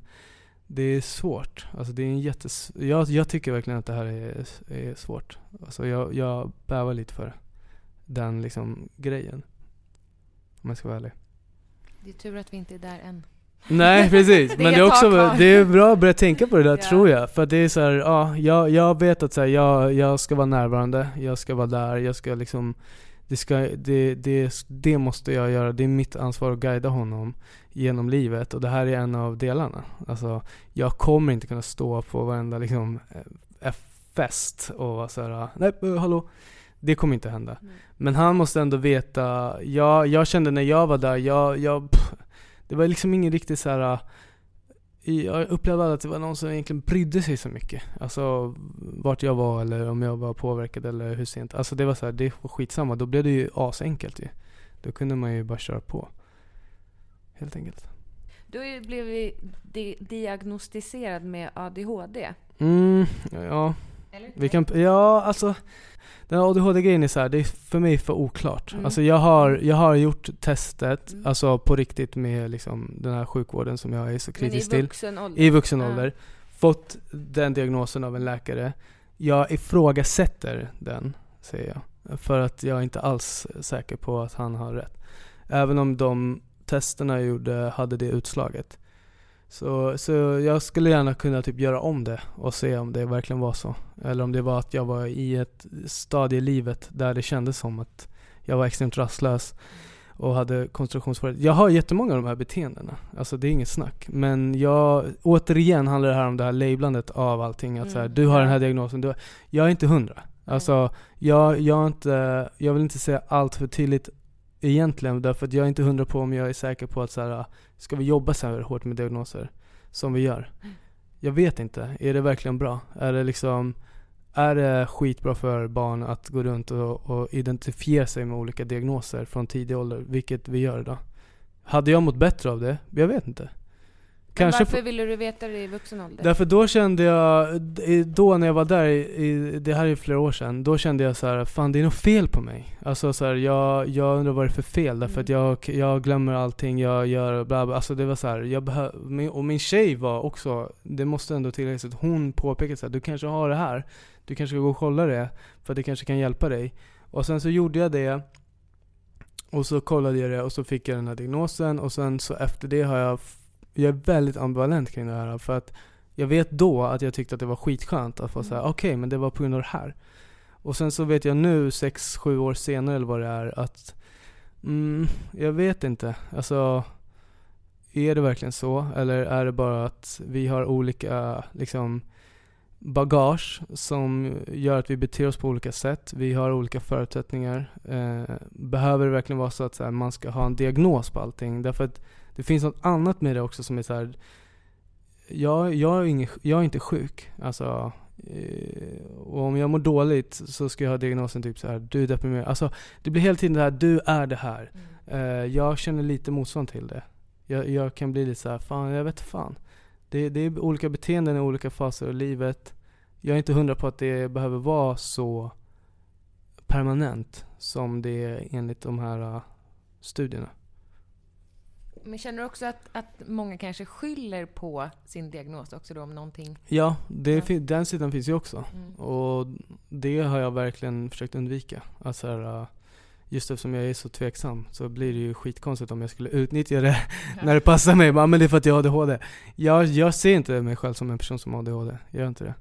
det är svårt. Alltså det är en jättes... Jag, jag tycker verkligen att det här är, är svårt. Alltså jag, jag bävar lite för det den liksom grejen. Om jag ska vara ärlig. Det är tur att vi inte är där än. Nej *laughs* precis, men det är också det är bra att börja tänka på det där *laughs* ja. tror jag. För det är så här, ja, jag, jag vet att så här, jag, jag ska vara närvarande, jag ska vara där, jag ska liksom det, ska, det, det, det måste jag göra, det är mitt ansvar att guida honom genom livet och det här är en av delarna. Alltså, jag kommer inte kunna stå på varenda liksom, eh, fest och vara såhär, nej eh, hallå. Det kommer inte hända. Mm. Men han måste ändå veta, jag, jag kände när jag var där, jag, jag pff, det var liksom ingen riktigt så här. Jag upplevde att det var någon som egentligen brydde sig så mycket. Alltså vart jag var eller om jag var påverkad eller hur sent. Alltså det var så här, det var skitsamma. Då blev det ju asenkelt ju. Då kunde man ju bara köra på. Helt enkelt. Du blev di diagnostiserad med ADHD. Mm, ja. Eller? Vi kan, ja, alltså den ADHD-grejen är så här, det är för mig för oklart. Mm. Alltså jag har, jag har gjort testet, mm. alltså på riktigt med liksom den här sjukvården som jag är så kritisk till. i vuxen ålder? I vuxen ålder. Ja. Fått den diagnosen av en läkare. Jag ifrågasätter den, säger jag. För att jag är inte alls säker på att han har rätt. Även om de testerna jag gjorde hade det utslaget. Så, så jag skulle gärna kunna typ göra om det och se om det verkligen var så. Eller om det var att jag var i ett stadie i livet där det kändes som att jag var extremt rastlös och hade koncentrationssvårigheter. Jag har jättemånga av de här beteendena. Alltså det är inget snack. Men jag, återigen handlar det här om det här lablandet av allting. Att mm. så här, mm. du har den här diagnosen. Du, jag är inte hundra. Alltså, jag, jag, inte, jag vill inte säga allt för tydligt egentligen. Därför att jag är inte hundra på om jag är säker på att så här, ska vi jobba så här hårt med diagnoser som vi gör? Jag vet inte. Är det verkligen bra? Är det liksom är det skitbra för barn att gå runt och, och identifiera sig med olika diagnoser från tidig ålder, vilket vi gör idag? Hade jag mått bättre av det? Jag vet inte. Kanske varför ville du veta det i vuxen ålder? Därför då kände jag, då när jag var där, i, det här är flera år sedan, då kände jag så här, fan det är något fel på mig. Alltså så här, jag, jag undrar vad det är för fel, därför mm. att jag, jag glömmer allting jag gör, bla, bla. Alltså det var så här, jag behö, och min tjej var också, det måste ändå tilläggas att hon påpekade så här, du kanske har det här, du kanske ska gå och kolla det, för det kanske kan hjälpa dig. Och sen så gjorde jag det, och så kollade jag det och så fick jag den här diagnosen och sen så efter det har jag jag är väldigt ambivalent kring det här. För att jag vet då att jag tyckte att det var skitskönt att få säga mm. okej, okay, men det var på grund av det här. Och sen så vet jag nu, sex, sju år senare eller vad det är, att mm, jag vet inte. Alltså, är det verkligen så? Eller är det bara att vi har olika liksom, bagage som gör att vi beter oss på olika sätt. Vi har olika förutsättningar. Eh, behöver det verkligen vara så att så här, man ska ha en diagnos på allting? Därför att det finns något annat med det också som är så här, jag, jag, är, ingen, jag är inte sjuk. Alltså, eh, och om jag mår dåligt så ska jag ha diagnosen typ så här, du är deprimerad. Alltså, det blir hela tiden det här, du är det här. Mm. Uh, jag känner lite motstånd till det. Jag, jag kan bli lite så här, fan jag vet fan. Det, det är olika beteenden i olika faser av livet. Jag är inte hundra på att det behöver vara så permanent som det är enligt de här uh, studierna. Men känner du också att, att många kanske skyller på sin diagnos också då om någonting? Ja, det, ja. den sidan finns ju också. Mm. Och det har jag verkligen försökt undvika. Alltså här, äh, just eftersom jag är så tveksam så blir det ju skitkonstigt om jag skulle utnyttja det när det passar mig. Men det är för att jag har ADHD. Jag, jag ser inte mig själv som en person som har ADHD. Jag gör inte det.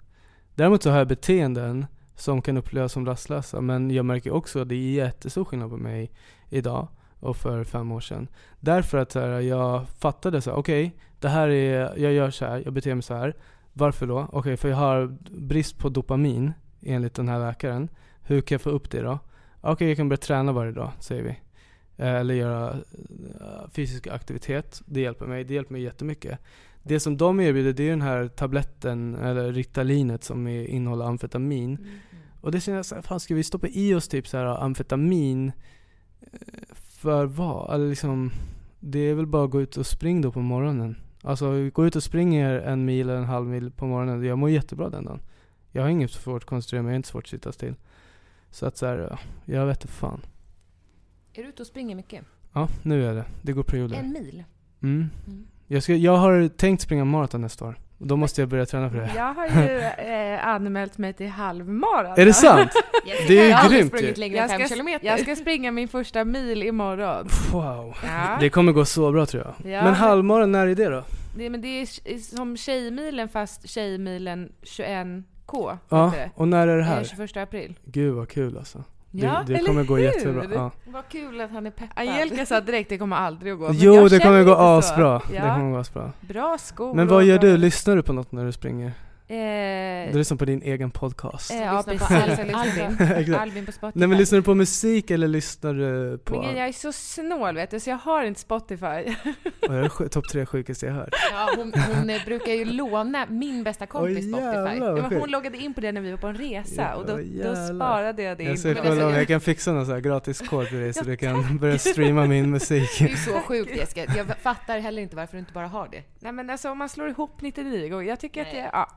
Däremot så har jag beteenden som kan upplevas som rastlösa. Men jag märker också att det är jättestor skillnad på mig idag och för fem år sedan. Därför att här, jag fattade så okej, okay, det här är, jag gör så här, jag beter mig så här. Varför då? Okej, okay, för jag har brist på dopamin enligt den här läkaren. Hur kan jag få upp det då? Okej, okay, jag kan börja träna varje dag, säger vi. Eh, eller göra eh, fysisk aktivitet. Det hjälper mig. Det hjälper mig jättemycket. Det som de erbjuder det är den här tabletten, eller Ritalinet som innehåller amfetamin. Mm. Och det känns jag fan ska vi stoppa i oss typ så här amfetamin för vad? Eller liksom, det är väl bara att gå ut och springa då på morgonen. Alltså gå ut och springer en mil eller en halv mil på morgonen, jag mår jättebra den dagen. Jag har inget svårt att koncentrera mig, jag har inte svårt att sitta still. Så att så här, ja, jag vet inte fan. Är du ute och springer mycket? Ja, nu är det. Det går perioder. En mil? Mm. Mm. Jag, ska, jag har tänkt springa maraton nästa år. Då måste jag börja träna för det. Jag har ju eh, anmält mig till halvmaran. Är det sant? *laughs* Det är ju Jag har aldrig grymt ju. sprungit längre än Jag fem ska, kilometer. jag ska springa min första mil imorgon. Wow. Ja. Det kommer gå så bra tror jag. Ja. Men halvmaran, när är det då? Det, men det är som Tjejmilen fast Tjejmilen 21K. Ja, det. och när är det här? 21 april. Gud vad kul alltså. Ja, det det eller kommer gå hur? jättebra. Ja. Vad kul att han är peppad. Angelica sa direkt det kommer aldrig att gå. men Jo, jag det känner kommer gå asbra. Det Ja. kommer gå asbra. Bra skor. Men vad gör bra- du? Lyssnar du på något när du springer? Eh, Du lyssnar på din egen podcast? eh, ja, precis. Albin. Jag lyssnar på *laughs* Exakt. Albin på Spotify. Nej men lyssnar du på musik eller lyssnar du på... Men jag är så snål vet du, så jag har inte Spotify. Vad är det sju- topp tre sjukaste jag hört? Ja, hon, hon eh, brukar ju låna min bästa kompis Oj, Spotify. jävlar, Ja, hon loggade in på det när vi var på en resa Ja, och då, då jävlar. sparade jag det in. Jag ska kolla om jag- jag kan fixa någon sån här gratis kod till dig så du kan börja streama min musik. Det är ju så sjukt Jessica. Jag fattar heller inte varför du inte bara har det. Nej men alltså om man slår ihop 99 gånger, jag tycker att Nej. det ja.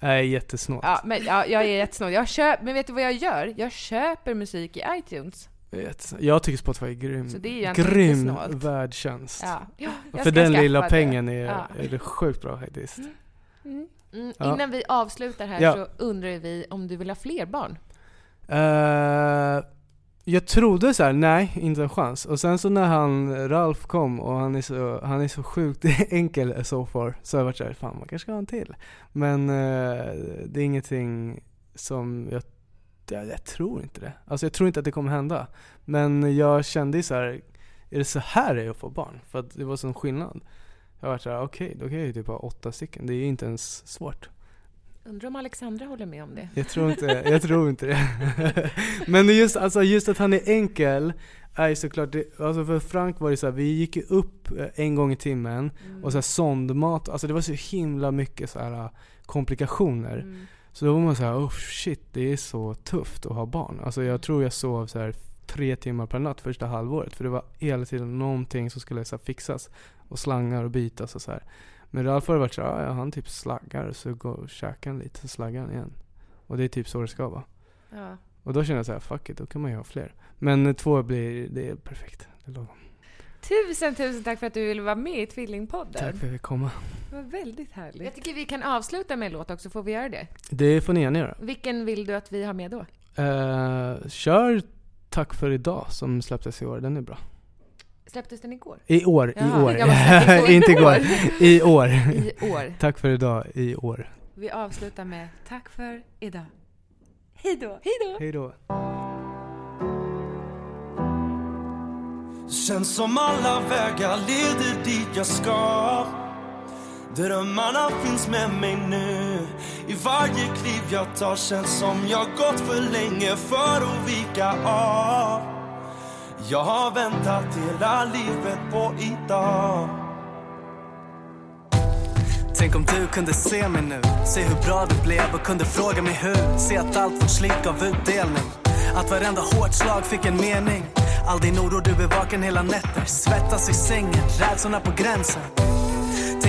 Nej, jättesnålt. ja, men ja, jag är jättesnål. Jag köp, men vet du vad jag gör? Jag köper musik i iTunes. Jag tycker Spotify är grym. Så det är grym värdtjänst. Ja. Jag för den lilla det. pengen är, Ja. är det sjukt bra faktiskt. Mm. Mm, Ja. Innan vi avslutar här Ja. så undrar vi om du vill ha fler barn? Eh, jag trodde så här, nej, inte en chans. Och sen så när han, Ralf kom och han är så, han är så sjukt *laughs* enkel so far, så har jag varit såhär, fan man kanske ska ha en till. Men eh, det är ingenting som jag, jag, jag tror inte det. Alltså jag tror inte att det kommer hända. Men jag kände ju så här, är det så här det är att få barn? För att det var sån skillnad. Jag har varit såhär, okej, då kan jag ju typ ha åtta stycken. Det är ju inte ens svårt. Undrar om Alexandra håller med om det? Jag tror inte, jag tror inte det. *laughs* Men just, alltså just att han är enkel är såklart, det, alltså för Frank var det så här, vi gick ju upp eh, en gång i timmen och så här sondmat, alltså det var så himla mycket så här eh, komplikationer. Mm. Så då var man så här, oh shit, det är så tufft att ha barn. Alltså jag tror jag sov så här tre timmar per natt första halvåret. För det var hela tiden någonting som skulle så fixas. Och slangar och bytas och så här. Men Ralf har varit så här, ja, han typ slaggar så går och käkar han lite så slaggar han igen. Och det är typ så det ska vara. Ja. Och då känner jag så här, fuck it, då kan man ju ha fler. Men eh, två blir, det är perfekt. Det är lagom. Tusen, tusen tack för att du ville vara med i Tvillingpodden. Tack för att jag fick komma. Det var väldigt härligt. Jag tycker vi kan avsluta med en låt också, får vi göra det? Det får ni gärna göra. Vilken vill du att vi har med då? Eh, kör Tack för idag som släpptes i år, den är bra. Släpptes den igår? I år, Jaha, i år. *laughs* igår. Inte igår. *laughs* I år. I år. Tack för idag, i år. Vi avslutar med tack för idag. Hej då! Hej då! Hej då. Känns som alla vägar leder dit jag ska Drömmarna finns med mig nu I varje kliv jag tar känns som jag gått för länge för att vika av jag har väntat hela livet på idag. Tänk om du kunde se mig nu Se hur bra det blev och kunde fråga mig hur. Se att allt vårt slit gav utdelning. Att varenda hårt slag fick en mening. All din oro, du är vaken hela nätter. Svettas i sängen, rädslorna på gränsen.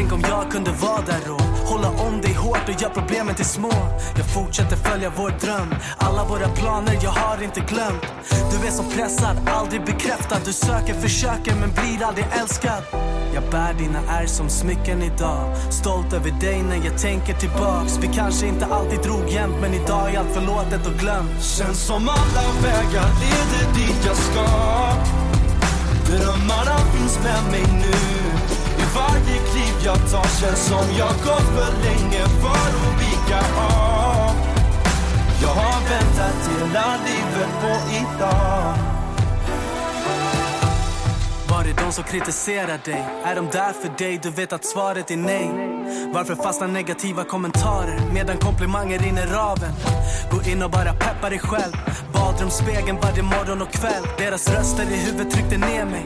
Tänk om jag kunde vara där och hålla om dig hårt och göra problemen till små. Jag fortsätter följa vår dröm. Alla våra planer, jag har inte glömt. Du är som pressad, aldrig bekräftad. Du söker, försöker men blir aldrig älskad. Jag bär dina ärr som smycken idag. Stolt över dig när jag tänker tillbaks. Vi kanske inte alltid drog jämt, men idag är allt förlåtet och glömt. Känns som alla vägar leder dit jag ska. Drömmarna finns med mig nu. I varje jag tar känns som jag gått för länge för att vika av Jag har väntat hela livet på idag det de som kritiserar dig? Är de där för dig? Du vet att svaret är nej Varför fastnar negativa kommentarer medan komplimanger rinner av en? Gå in och bara peppa dig själv Badrumsspegeln varje morgon och kväll Deras röster i huvudet tryckte ner mig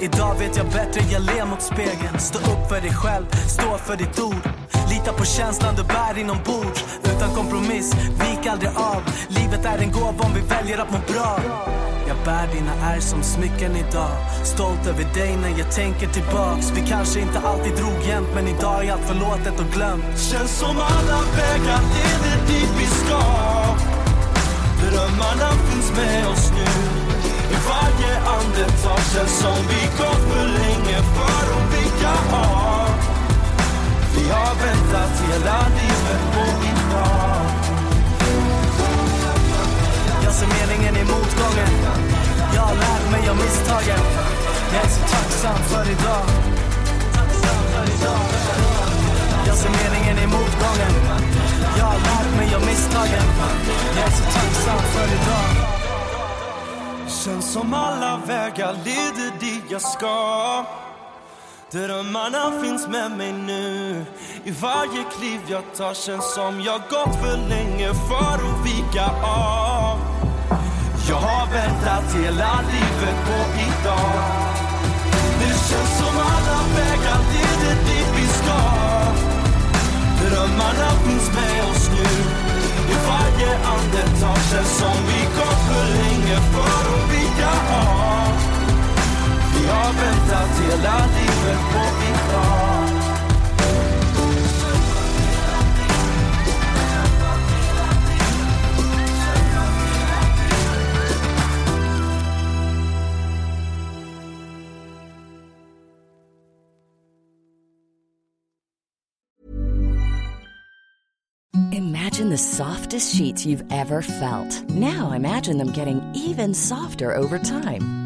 Idag vet jag bättre, jag ler mot spegeln Stå upp för dig själv, stå för ditt ord Lita på känslan du bär inombords. Utan kompromiss, vik aldrig av. Livet är en gåva om vi väljer att må bra. Jag bär dina ärr som smycken idag. Stolt över dig när jag tänker tillbaks. Vi kanske inte alltid drog jämt men idag är allt förlåtet och glömt. Känns som alla vägar leder dit vi ska Drömmarna finns med oss nu. I varje andetag känns som vi gått för länge för att vika av. Vi har väntat hela livet på idag Jag ser meningen i motgången. Jag har lärt mig av misstagen. Jag är så tacksam för idag. Jag ser meningen i motgången. Jag har lärt mig av misstagen. Jag är så tacksam för idag. Känns som alla vägar leder dit jag ska. Drömmarna finns med mig nu. I varje kliv jag tar känns som jag gått för länge för att vika av. Jag har väntat hela livet på idag. Det känns som alla vägar leder dit vi ska. Drömmarna finns med oss nu. I varje andetag känns som vi gått för länge för att vika av. Har väntat hela livet på Imagine the softest sheets you've ever felt. Now imagine them getting even softer over time.